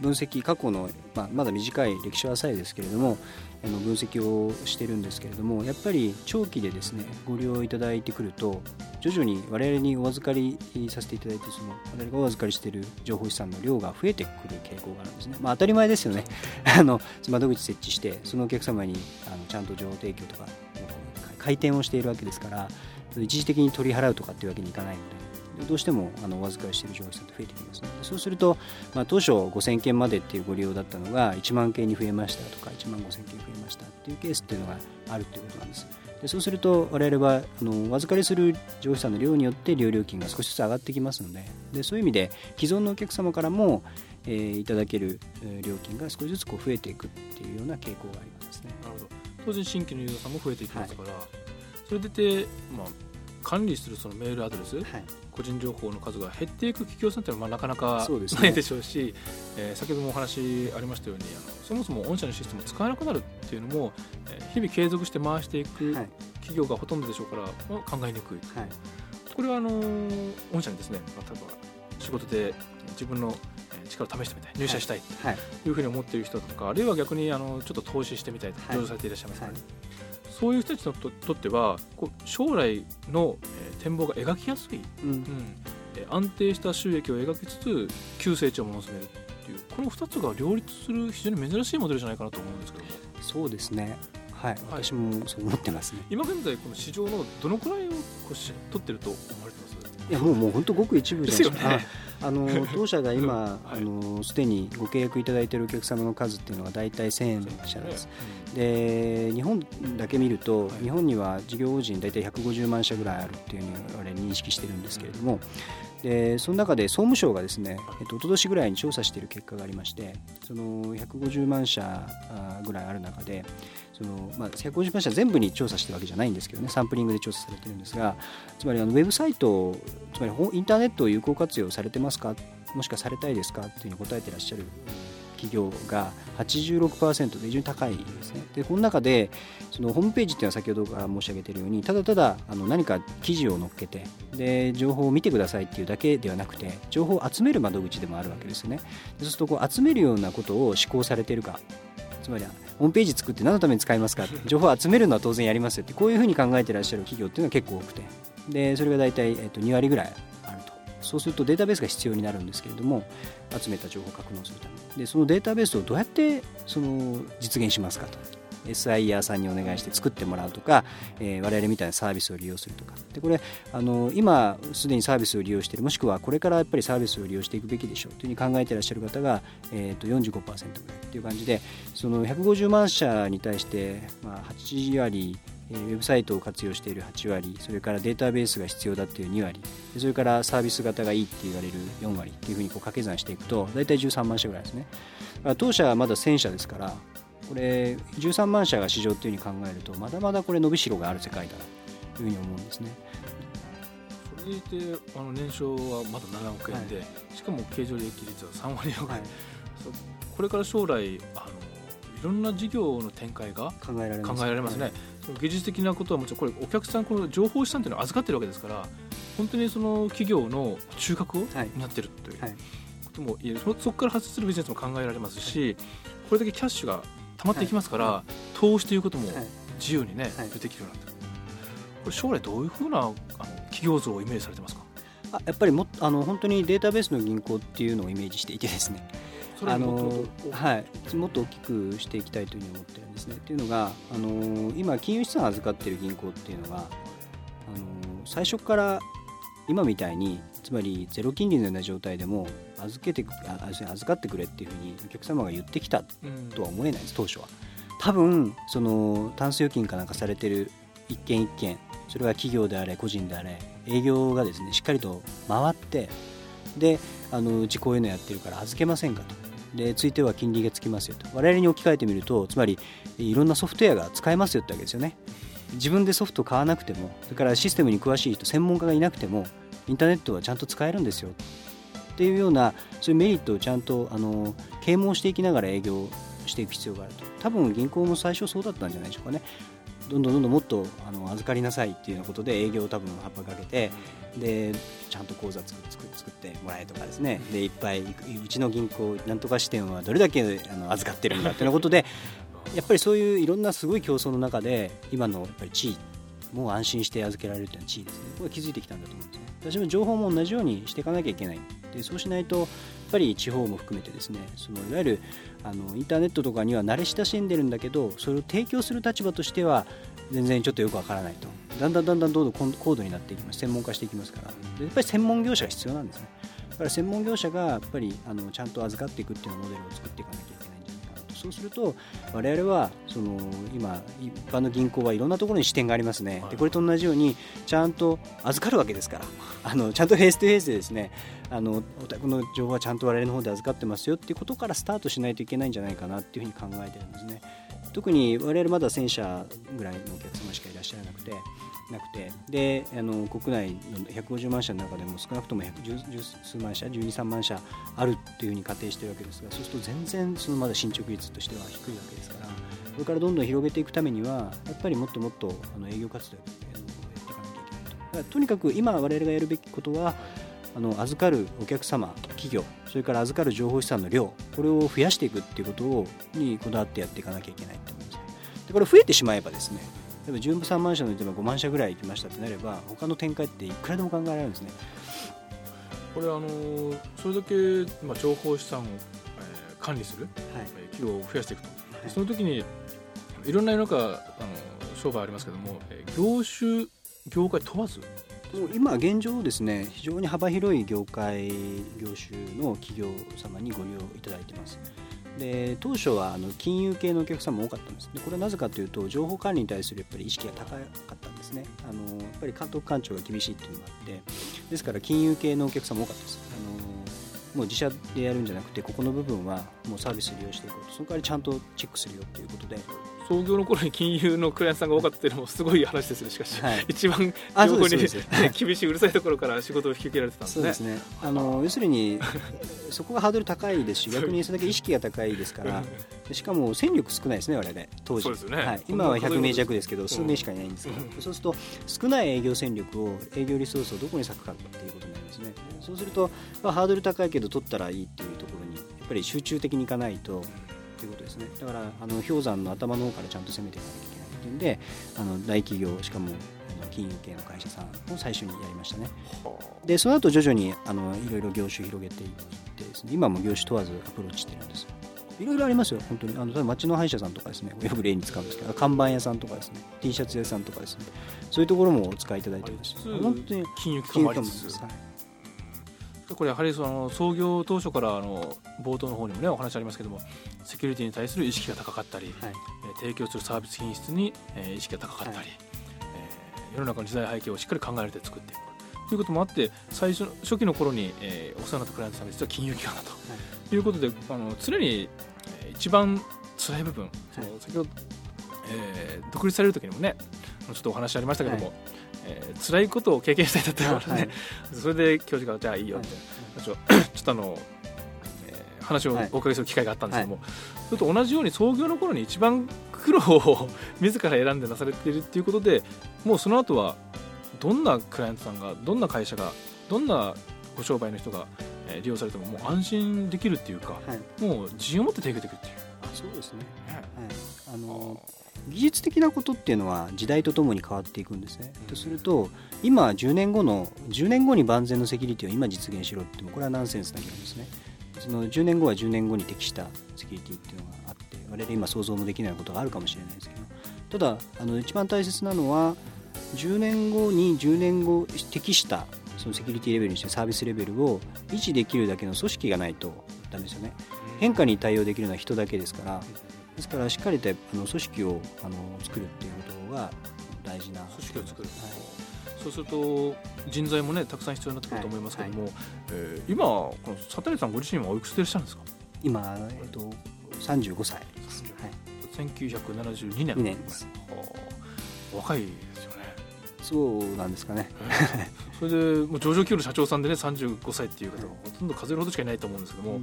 分析過去の、まあ、まだ短い歴史は浅いですけれどもあの分析をしてるんですけれどもやっぱり長期でですねご利用いただいてくると徐々に我々にお預かりさせていただいてその我々がお預かりしている情報資産の量が増えてくる傾向があるんですね、まあ、当たり前ですよね。あの窓口設置してそのお客様にあのちゃんと情報提供とか回転をしているわけですから一時的に取り払うとかっていうわけにいかないのでどうしてもあのお預かりしている情報資産って増えてきますねそうすると、まあ、当初5000件までっていうご利用だったのが1万件に増えましたとか1万5000件増えましたっていうケースっていうのがあるということなんです。でそうすると我々はあのお預かりする情報資産の量によって利用料金が少しずつ上がってきますのででそういう意味で既存のお客様からも、えー、いただける料金が少しずつこう増えていくっていうような傾向がありますね。なるほど。当然新規のユーザーさんも増えていきますから、はい、それでて、まあ、管理するそのメールアドレス、はい、個人情報の数が減っていく企業さんっていうのはまあなかなかないでしょうし、ねえー、先ほどもお話ありましたようにあのそもそも御社のシステムを使えなくなるっていうのも、えー、日々継続して回していく企業がほとんどでしょうから、まあ、考えにくい、はい、これはあの御社にですね、まあ、例えば仕事で自分の力を試してみたい入社したいとい。うふうに思っている人とか、あるいは逆にあのちょっと投資してみたいと上場されていらっしゃいますか、ね、そういう人たちにとってはこう将来の、え展望が描きやすい、うん。うん。え安定した収益を描きつつ急成長も望めるっていう。この2つが両立する非常に珍しいモデルじゃないかなと思うんですけども。そうですね。はい、私もそう思ってますね。今現在この市場のどのくらいをこう取ってると思われてます？いやもうもう本当ごく一部ですよねあの当社が今、あのすでにご契約いただいているお客様の数っていうのは大体1000社です。で日本だけ見ると、日本には事業法人大体150万社ぐらいあるっていうふうに我々認識してるんですけれども、でその中で総務省がですね、えっと、一昨年ぐらいに調査している結果がありましてその150万社ぐらいある中でその、まあ、150万社全部に調査してるわけじゃないんですけどねサンプリングで調査されてるんですがつまりあのウェブサイトつまりインターネットを有効活用されてますか？もしくはされたいですか？っていうのを答えてらっしゃる企業が86%で非常に高いですね。でこの中でそのホームページっていうのは先ほどから申し上げているようにただただあの何か記事を載っけてで情報を見てくださいっていうだけではなくて情報を集める窓口でもあるわけですよね。そうするとこう集めるようなことを施行されているかつまりホームページ作って何のために使いますか？情報を集めるのは当然やりますよってこういうふうに考えてらっしゃる企業っていうのは結構多くて。でそれが大体、えっと、2割ぐらいあると。そうするとデータベースが必要になるんですけれども集めた情報を格納するためでそのデータベースをどうやってその実現しますかと。SIR さんにお願いして作ってもらうとか、えー、我々みたいなサービスを利用するとか。でこれあの今すでにサービスを利用しているもしくはこれからやっぱりサービスを利用していくべきでしょうというふうに考えていらっしゃる方が、えー、と45%ぐらいという感じでその150万社に対して、まあ、8割ウェブサイトを活用している8割それからデータベースが必要だっていう2割それからサービス型がいいって言われる4割っていうふうにこう掛け算していくと大体13万社ぐらいですね。当社はまだ1000社ですからこれ13万社が市場っていうふうに考えるとまだまだこれ伸びしろがある世界だというふうに思うんですね。それでいてあの年商はまだ7億円で、はい、しかも経常利益率は3割ぐらい、はい、これから将来あのいろんな事業の展開が考えられますね、はい。技術的なことはもちろんこれお客さんこの情報資産というのを預かってるわけですから本当にその企業の中核をなってるということも言える、はい、そこから発生するビジネスも考えられますし、これだけキャッシュが溜まっていきますから、はい、投資ということも自由にね、はい、できるようになって。るこれ将来どういうふうなあの企業像をイメージされてますか？あやっぱりもあの本当にデータベースの銀行っていうのをイメージしていてですね。あのはい、もっと大きくしていきたいというふうに思ってるんですね。っていうのがあの今金融資産を預かっている銀行っていうのがあの最初から今みたいにつまりゼロ金利のような状態でも預けてあ預かってくれっていうふうにお客様が言ってきたとは思えないです、当初は。多分そのタンス預金かなんかされてる一件一件それは企業であれ個人であれ営業がですねしっかりと回ってであのうちこういうのやってるから預けませんかと。でついては金利がつきますよと。我々に置き換えてみるとつまりいろんなソフトウェアが使えますよってわけですよね。自分でソフト買わなくてもそれからシステムに詳しい人専門家がいなくてもインターネットはちゃんと使えるんですよっていうようなそういうメリットをちゃんとあの啓蒙していきながら営業していく必要があると。多分銀行も最初そうだったんじゃないでしょうかね。どんどんどんどんもっとあの預かりなさいっていうようなことで営業を多分葉っぱかけてでちゃんと口座作作ってもらえとかですね。でいっぱいうちの銀行なんとか支店はどれだけあの預かってるんだっていうようなことで やっぱりそういういろんなすごい競争の中で今のやっぱり地位もう安心して預けられるというのは地位ですね。これ気づいてきたんだと思うんですね。私も情報も同じようにしていかなきゃいけない。でそうしないとやっぱり地方も含めてですねそのいわゆるあのインターネットとかには慣れ親しんでるんだけどそれを提供する立場としては全然ちょっとよくわからないと。だんだんだんだんどんどん高度になっていきます。専門化していきますから。やっぱり専門業者が必要なんですね。だから専門業者がやっぱりあのちゃんと預かっていくっていうモデルを作っていかなきゃいけないんじゃないかなと。そうすると我々はその今一般の銀行はいろんなところに支店がありますね。でこれと同じようにちゃんと預かるわけですから。あのちゃんと face to face でですねあのお宅の情報はちゃんと我々の方で預かってますよっていうことからスタートしないといけないんじゃないかなっていうふうに考えてるんですね。特に我々まだ1000社ぐらいのお客様しかいらっしゃらなくてなくてであの国内の150万社の中でも少なくとも110数万社12、3万社あるというふうに仮定しているわけですがそうすると全然そのまだ進捗率としては低いわけですからこれからどんどん広げていくためにはやっぱりもっともっとあの営業活動をやっていかなきゃいけないととにかく今我々がやるべきことはあの預かるお客様企業それから預かる情報資産の量これを増やしていくっていうことをにこだわってやっていかなきゃいけないと思います。でこれ増えてしまえばですね例えば13万社のうちの5万社ぐらい行きましたってなれば他の展開っていくらでも考えられるんですね。これあのそれだけ、まあ、情報資産を、えー管理する、はい。えー企業を増やしていくと、でその時にいろんな世の中あの商売ありますけども、えー業種業界問わずもう今現状ですね非常に幅広い業界業種の企業様にご利用いただいてます。で当初はあの金融系のお客様も多かったんです。でこれはなぜかというと情報管理に対するやっぱり意識が高かったんですね。あのやっぱり監督官庁が厳しいっていうのがあってですから金融系のお客様多かったです。あのもう自社でやるんじゃなくてここの部分はもうサービス利用していこうと。その代わりちゃんとチェックするよということで創業の頃に金融のクライアントさんが多かったっていうのもすごい話ですね。しかし、はい。一番あ情報に、厳しいうるさいところから仕事を引き受けられてたんですね。そうですね。あの要するにそこがハードル高いですし逆にそれだけ意識が高いですからでしかも戦力少ないですね我々当時。ね。はい、今は100名弱ですけどん。数名しかいないんですけど、うん。そうすると少ない営業戦力を営業リソースをどこに割くかっていうことになりますね。そうすると、まあ、ハードル高いけど取ったらいいっていうところにやっぱり集中的にいかないとっていうことですね。だからあの氷山の頭の方からちゃんと攻めていかなきゃいけないっていうんであの大企業しかも金融系の会社さんを最初にやりましたね。でその後徐々にあのいろいろ業種広げていってですね今も業種問わずアプローチしてるんですいろいろありますよ本当に。あの町の歯医者さんとかですねよく例に使うんですけど看板屋さんとかですね T シャツ屋さんとかですねそういうところもお使いいただいてます本当に金融機金関もありつつ。融機関もですはいこれやはりその創業当初からあの冒頭の方にもねお話ありますけどもセキュリティに対する意識が高かったり、はい。えー提供するサービス品質に、えー意識が高かったり、はい。えー世の中の時代背景をしっかり考えて作っていくと。いうこともあって最初の初期の頃に、えーお世話になったクライアントさんが実は金融機関だということであの常に、えー一番辛い部分、その先ほど、えー独立される時にもねちょっとお話ありましたけども、はいえー辛いことを経験したいだったからね、はい。それで教授がじゃあいいよみたいな。話を、ちょっとあの、えー話をはい。お伺い。する機会があったんですけども、それと同じように創業の頃に一番苦労を自ら選んでなされているっていうことでもうその後はどんなクライアントさんがどんな会社がどんなご商売の人がえー利用されてももう安心できるっていうか、はい。もう自信を持って手を挙げていくっていう。あそうですね。はい、あの技術的なことっていうのは時代とともに変わっていくんですね。とすると今10年後の10年後に万全のセキュリティを今実現しろってもこれはナンセンスな議論ですね。その10年後は10年後に適したセキュリティっていうのがあって我々今想像もできないことがあるかもしれないですけどただあの一番大切なのは10年後に10年後適したそのセキュリティレベルにしてサービスレベルを維持できるだけの組織がないとダメですよね。変化に対応できるのは人だけですからですからしっかりとあの組織をあの作るっていうことが大事な。組織を作る、はいそうすると人材もねたくさん必要になってくると思いますけども、えー今このサタレさんご自身はおいくつでいらっしゃるんですか？今、えっと、35歳。です、はい、1972年。2年です。はあ若いですよね。そうなんですかね。それでもう上場企業の社長さんでね35歳っていう方がほとんど数えるほどしかいないと思うんですけども、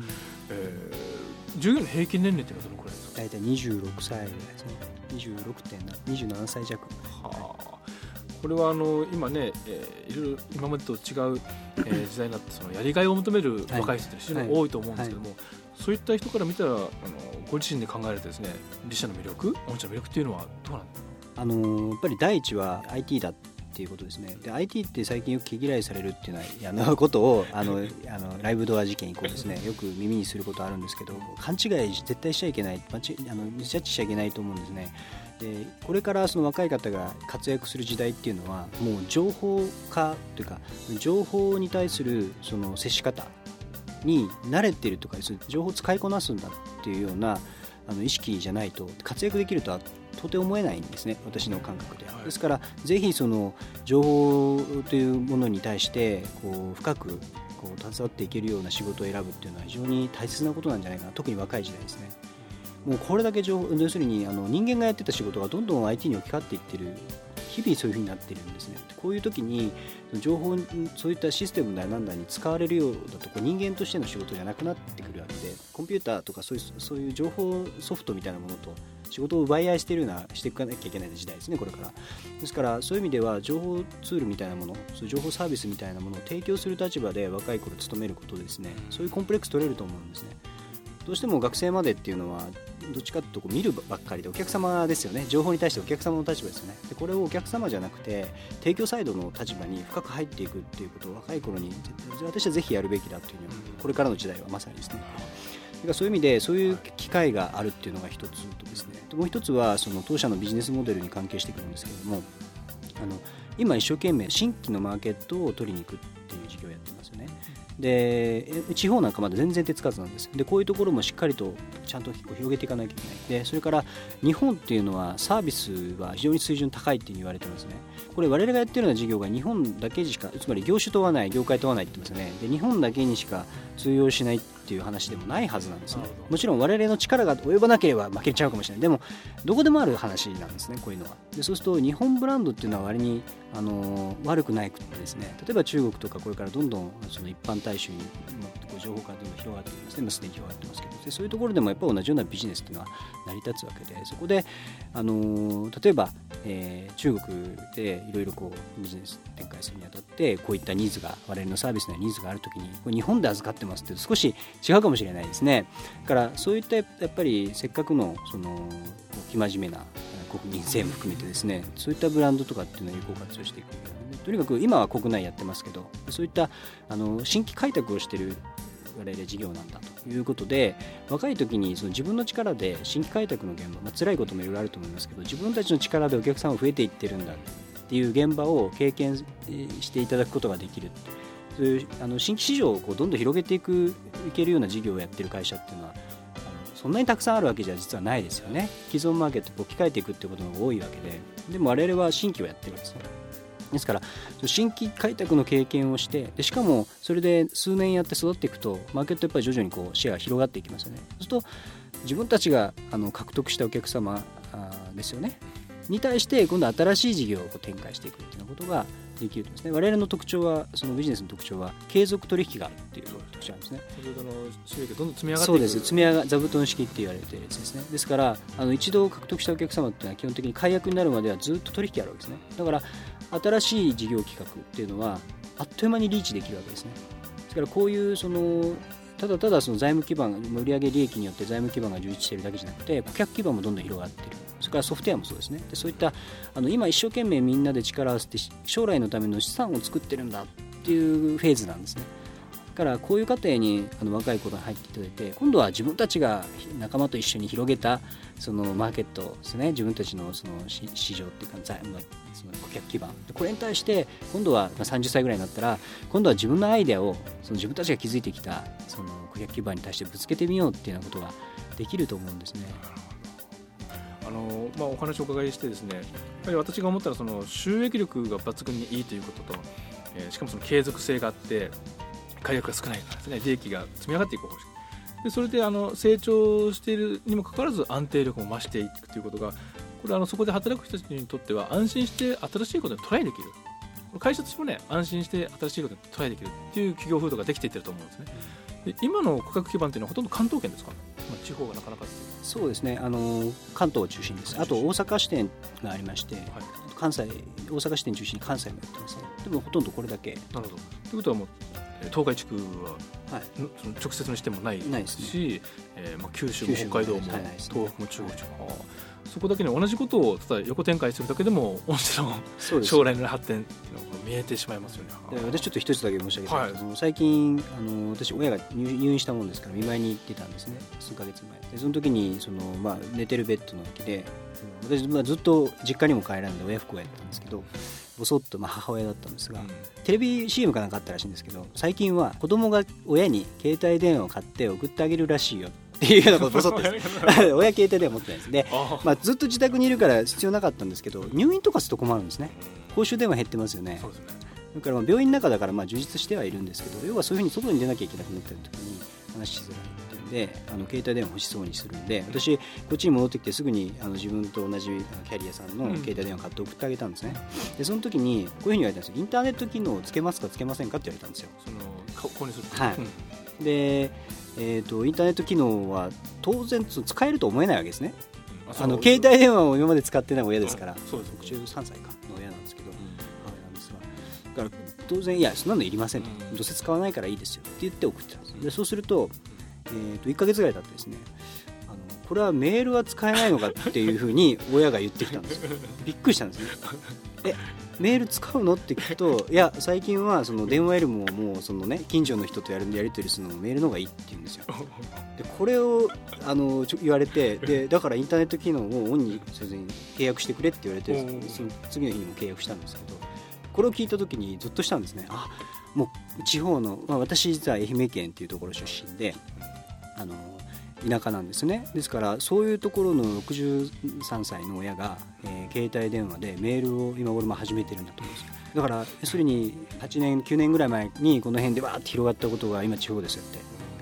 えー従業員の平均年齢っていうのはどのくらい？ですか大体26歳ぐらいですね。26.27歳弱。はあ。これはあの今ね、えー、いろいろ今までと違う、えー、時代になってそのやりがいを求める若い人って非常に多いと思うんですけども、そういった人から見たらあのご自身で考えるとですね自社の魅力御社の魅力っていうのはどうなんですか？あのやっぱり第一は IT だっていうことですね。で IT って最近よく毛嫌いされるっていうのはあのことを あのあのライブドア事件以降ですねよく耳にすることあるんですけど勘違い絶対しちゃいけないあのミスジャッジしちゃいけないと思うんですね。でこれからその若い方が活躍する時代っていうのはもう情報化というか情報に対するその接し方に慣れてるとか情報を使いこなすんだっていうようなあの意識じゃないと活躍できるとは到底思えないんですね私の感覚で。は、ですからぜひその情報というものに対してこう深くこう携わっていけるような仕事を選ぶっていうのは非常に大切なことなんじゃないかな。特に若い時代ですね。もうこれだけ情報要するにあの人間がやってた仕事がどんどん IT に置き換わっていってる。日々そういうふうになってるんですね。こういう時に情報そういったシステムだなんだに使われるようだとこう人間としての仕事じゃなくなってくるわけでコンピューターとかそういうそういう情報ソフトみたいなものと仕事を奪い合いしてるようなしていかなきゃいけない時代ですねこれから。ですからそういう意味では情報ツールみたいなものそう情報サービスみたいなものを提供する立場で若い頃勤めることですね。そういうコンプレックス取れると思うんですね。どうしても学生までっていうのはどっちかというとこう見るばっかりでお客様ですよね。情報に対してお客様の立場ですよね。でこれをお客様じゃなくて提供サイドの立場に深く入っていくっていうことを若い頃に私はぜひやるべきだというふうにこれからの時代はまさにですね。だからそういう意味でそういう機会があるっていうのが一つとですね。もう一つはその当社のビジネスモデルに関係してくるんですけれどもあの今一生懸命新規のマーケットを取りに行くっていう事業をやってますよね。で地方なんかまだ全然手つかずなんですでこういうところもしっかりとちゃんと広げていかなきゃいけない。でそれから日本っていうのはサービスは非常に水準高いっていう言われてますね。これ我々がやってるような事業が日本だけしかつまり業種問わない業界問わないって言ってますよね。で日本だけにしか通用しないっていう話でもないはずなんですね。もちろん我々の力が及ばなければ負けちゃうかもしれない。でもどこでもある話なんですねこういうのは。でそうすると日本ブランドっていうのは割にあの悪くないくってですね。例えば中国とかこれからどんどんその一般大衆に情報化というのが広がっていますね。すでに広がってますけど。でそういうところでもやっぱり同じようなビジネスっていうのは成り立つわけで。そこであの例えば、えー、中国でいろいろこうビジネス展開するにあたってこういったニーズが我々のサービスのニーズがあるときにこれ日本で預かってますって少し違うかもしれないですね。だからそういったやっぱりせっかくのその生真面目な国民性も含めてですねそういったブランドとかっていうのを有効活用していくとにかく今は国内やってますけどそういったあの新規開拓をしてる我々事業なんだということで若い時にその自分の力で新規開拓の現場、まあ辛いこともいろいろあると思いますけど自分たちの力でお客さんが増えていってるんだっていう現場を経験していただくことができるそういうあの新規市場をこうどんどん広げていくいけるような事業をやってる会社っていうのはそんなにたくさんあるわけじゃ実はないですよね。既存マーケットを置き換えていくっていうことが多いわけででも我々は新規をやってるんですねですから新規開拓の経験をしてでしかもそれで数年やって育っていくとマーケットやっぱり徐々にこうシェアが広がっていきますよね。そうすると自分たちがあの獲得したお客様ですよね。に対して今度は新しい事業を展開していくっていうことができるんですね。我々の特徴はそのビジネスの特徴は継続取引があるっていう特徴なんですね。収益がどんどん積み上がってそうです。積み上が座布団式って言われてるやつですねですからあの一度獲得したお客様っていうのは基本的に解約になるまではずっと取引あるわけですね。だから新しい事業企画っていうのはあっという間にリーチできるわけですね。ですからこういうそのただただその財務基盤売上利益によって財務基盤が充実しているだけじゃなくて顧客基盤もどんどん広がっている。それからソフトウェアもそうですね。でそういったあの今一生懸命みんなで力を合わせて将来のための資産を作ってるんだっていうフェーズなんですね。からこういう過程にあの若い頃に入っていただいて今度は自分たちが仲間と一緒に広げたそのマーケットですね自分たちのその市場っていうか財務その顧客基盤これに対して今度は30歳ぐらいになったら今度は自分のアイデアをその自分たちが築いてきたその顧客基盤に対してぶつけてみようっていうようなことができると思うんですね。あのまあ、お話をお伺いしてですねやっぱり私が思ったらその収益力が抜群にいいということと、えー、しかもその継続性があって解約が少ないからですね利益が積み上がっていく方式でそれであの成長しているにもかかわらず安定力も増していくということがこれあのそこで働く人たちにとっては安心して新しいことにトライできる。会社としてもね安心して新しいことにトライできるっていう企業風土ができていってると思うんですね。で今の顧客基盤というのはほとんど関東圏ですか、まあ、地方がなかなかそうですね。あの関東を中心です。あと大阪支店がありまして、はい関西大阪支店中心に関西もやってますね。でもほとんどこれだけ。なるほど。ということはもうえー東海地区ははい。のその直接の視点もないですね。し、えーまあ、九州も北海道も、東北も中国地方、あーそこだけに同じことをただ横展開するだけでも将来の発展っていうのが見えてしまいますよね。で私ちょっと一つだけ申し上げたいんです。けど、は最近あの私親が入入院したもんですから見舞いに行ってたんですね。数ヶ月前。でその時にその、まあ、寝てるベッドの時でうん私、まあ、ずっと実家にも帰らないで親不孝やったんですけどぼそっと、まあ、母親だったんですが、うん。テレビ CM かなんかあったらしいんですけど最近は子供が親に携帯電話を買って送ってあげるらしいよっていうようなことと 親携帯電話持ってないですで、まあ、ずっと自宅にいるから必要なかったんですけど入院とかすると困るんですね。公衆電話減ってますよね。ね。だからまあ病院の中だからまあ充実してはいるんですけど要はそういうふうに外に出なきゃいけなくなってる時に話しづらいっていうんであの携帯電話欲しそうにするんで私こっちに戻ってきてすぐにあの自分と同じキャリアさんのうん。携帯電話買って送ってあげたんですね、でその時にこういうふうに言われたんですよ。インターネット機能をつけますかつけませんかって言われたんですよ。そのか購入するはい。うん。で、えー、とインターネット機能は当然使えると思えないわけですね。うん。あの携帯電話を今まで使ってない親ですから、うんそう。です63歳か。の親なんですけど、母親なんですが。だから当然いやそんなのいりませんと、うん。どうせ使わないからいいですよ。って言って送ってたんですでそうすると,、えー、と1か月ぐらい経ってですねあのこれはメールは使えないのかっていうふうに親が言ってきたんですよ。びっくりしたんですね。えメール使うの？って聞くといや最近はその電話よりももうそのね近所の人とやるやり取りするのもメールの方がいいって言うんですよ。でこれをあのちょ言われて でだからインターネット機能をオンにせずに契約してくれって言われてその次の日にも契約したんですけどこれを聞いた時にゾッとしたんですね。あもう地方の、まあ、私実は愛媛県っていうところ出身であの田舎なんですね。ですからそういうところの63歳の親が、えー携帯電話でメールを今頃も始めてるんだと思うんですだから要するに8年9年ぐらい前にこの辺でわーって広がったことが今地方ですよって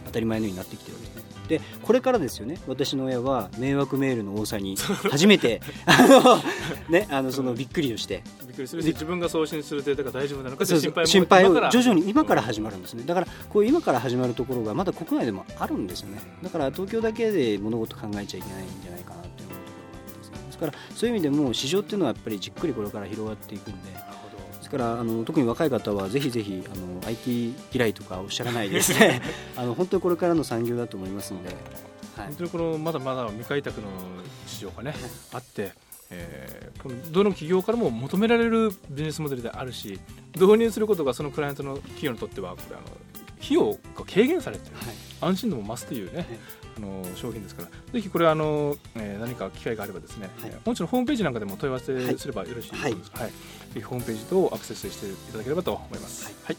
当たり前のようになってきてるでこれからですよね。私の親は迷惑メールの多さに初めて あの、ね、あのそのびっくりをして。びっくりするし自分が送信するデータが大丈夫なのか心配も心配を徐々に今から始まるんですね。だからこう今から始まるところがまだ国内でもあるんですよね。だから東京だけで物事考えちゃいけないんじゃないかなって思うところがあるんですね。ですからそういう意味でも市場っていうのはやっぱりじっくりこれから広がっていくんでからあの特に若い方はぜひぜひあの IT 嫌いとかおっしゃらないでですね。あの本当にこれからの産業だと思いますので、はい。本当にこのまだまだ未開拓の市場がね、あって、えーこのどの企業からも求められるビジネスモデルであるし導入することがそのクライアントの企業にとってはこれあの費用が軽減されてる、はい。安心度も増すというね、あの商品ですからぜひこれあの、えー何か機会があればですね、はい。えー本社のホームページなんかでも問い合わせすればよろしいです。か、はい。はい。ぜひホームページ等アクセスしていただければと思います、はい。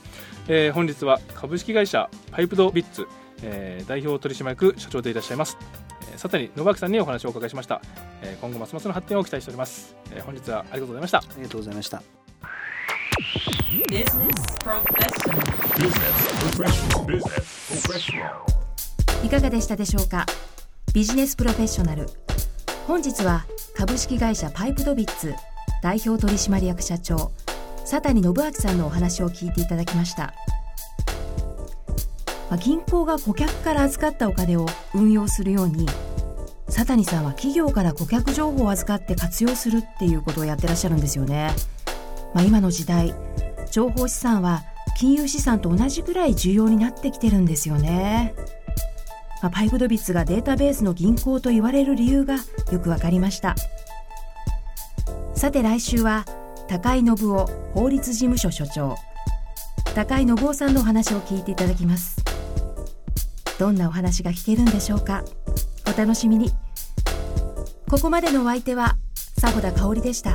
えー本日は株式会社パイプドビッツ、えー代表取締役社長でいらっしゃいます、えー佐谷信明さんにお話をお伺いしました、えー今後ますますの発展を期待しております、えー本日はありがとうございました。ありがとうございました。Business Professional. Business Professional. Business Professional. いかがでしたでしょうか？ビジネスプロフェッショナル。本日は株式会社パイプドビッツ代表取締役社長佐谷信明さんのお話を聞いていただきました、まあ銀行が顧客から預かったお金を運用するように佐谷さんは企業から顧客情報を預かって活用するっていうことをやってらっしゃるんですよね、まあ、今の時代情報資産は金融資産と同じぐらい重要になってきてるんですよね。まあパイプドビッツがデータベースの銀行と言われる理由がよくわかりました。さて来週は高井信夫法律事務所所長。高井信夫さんのお話を聞いていただきます。どんなお話が聞けるんでしょうか？お楽しみに。ここまでのお相手は佐保田香織でした。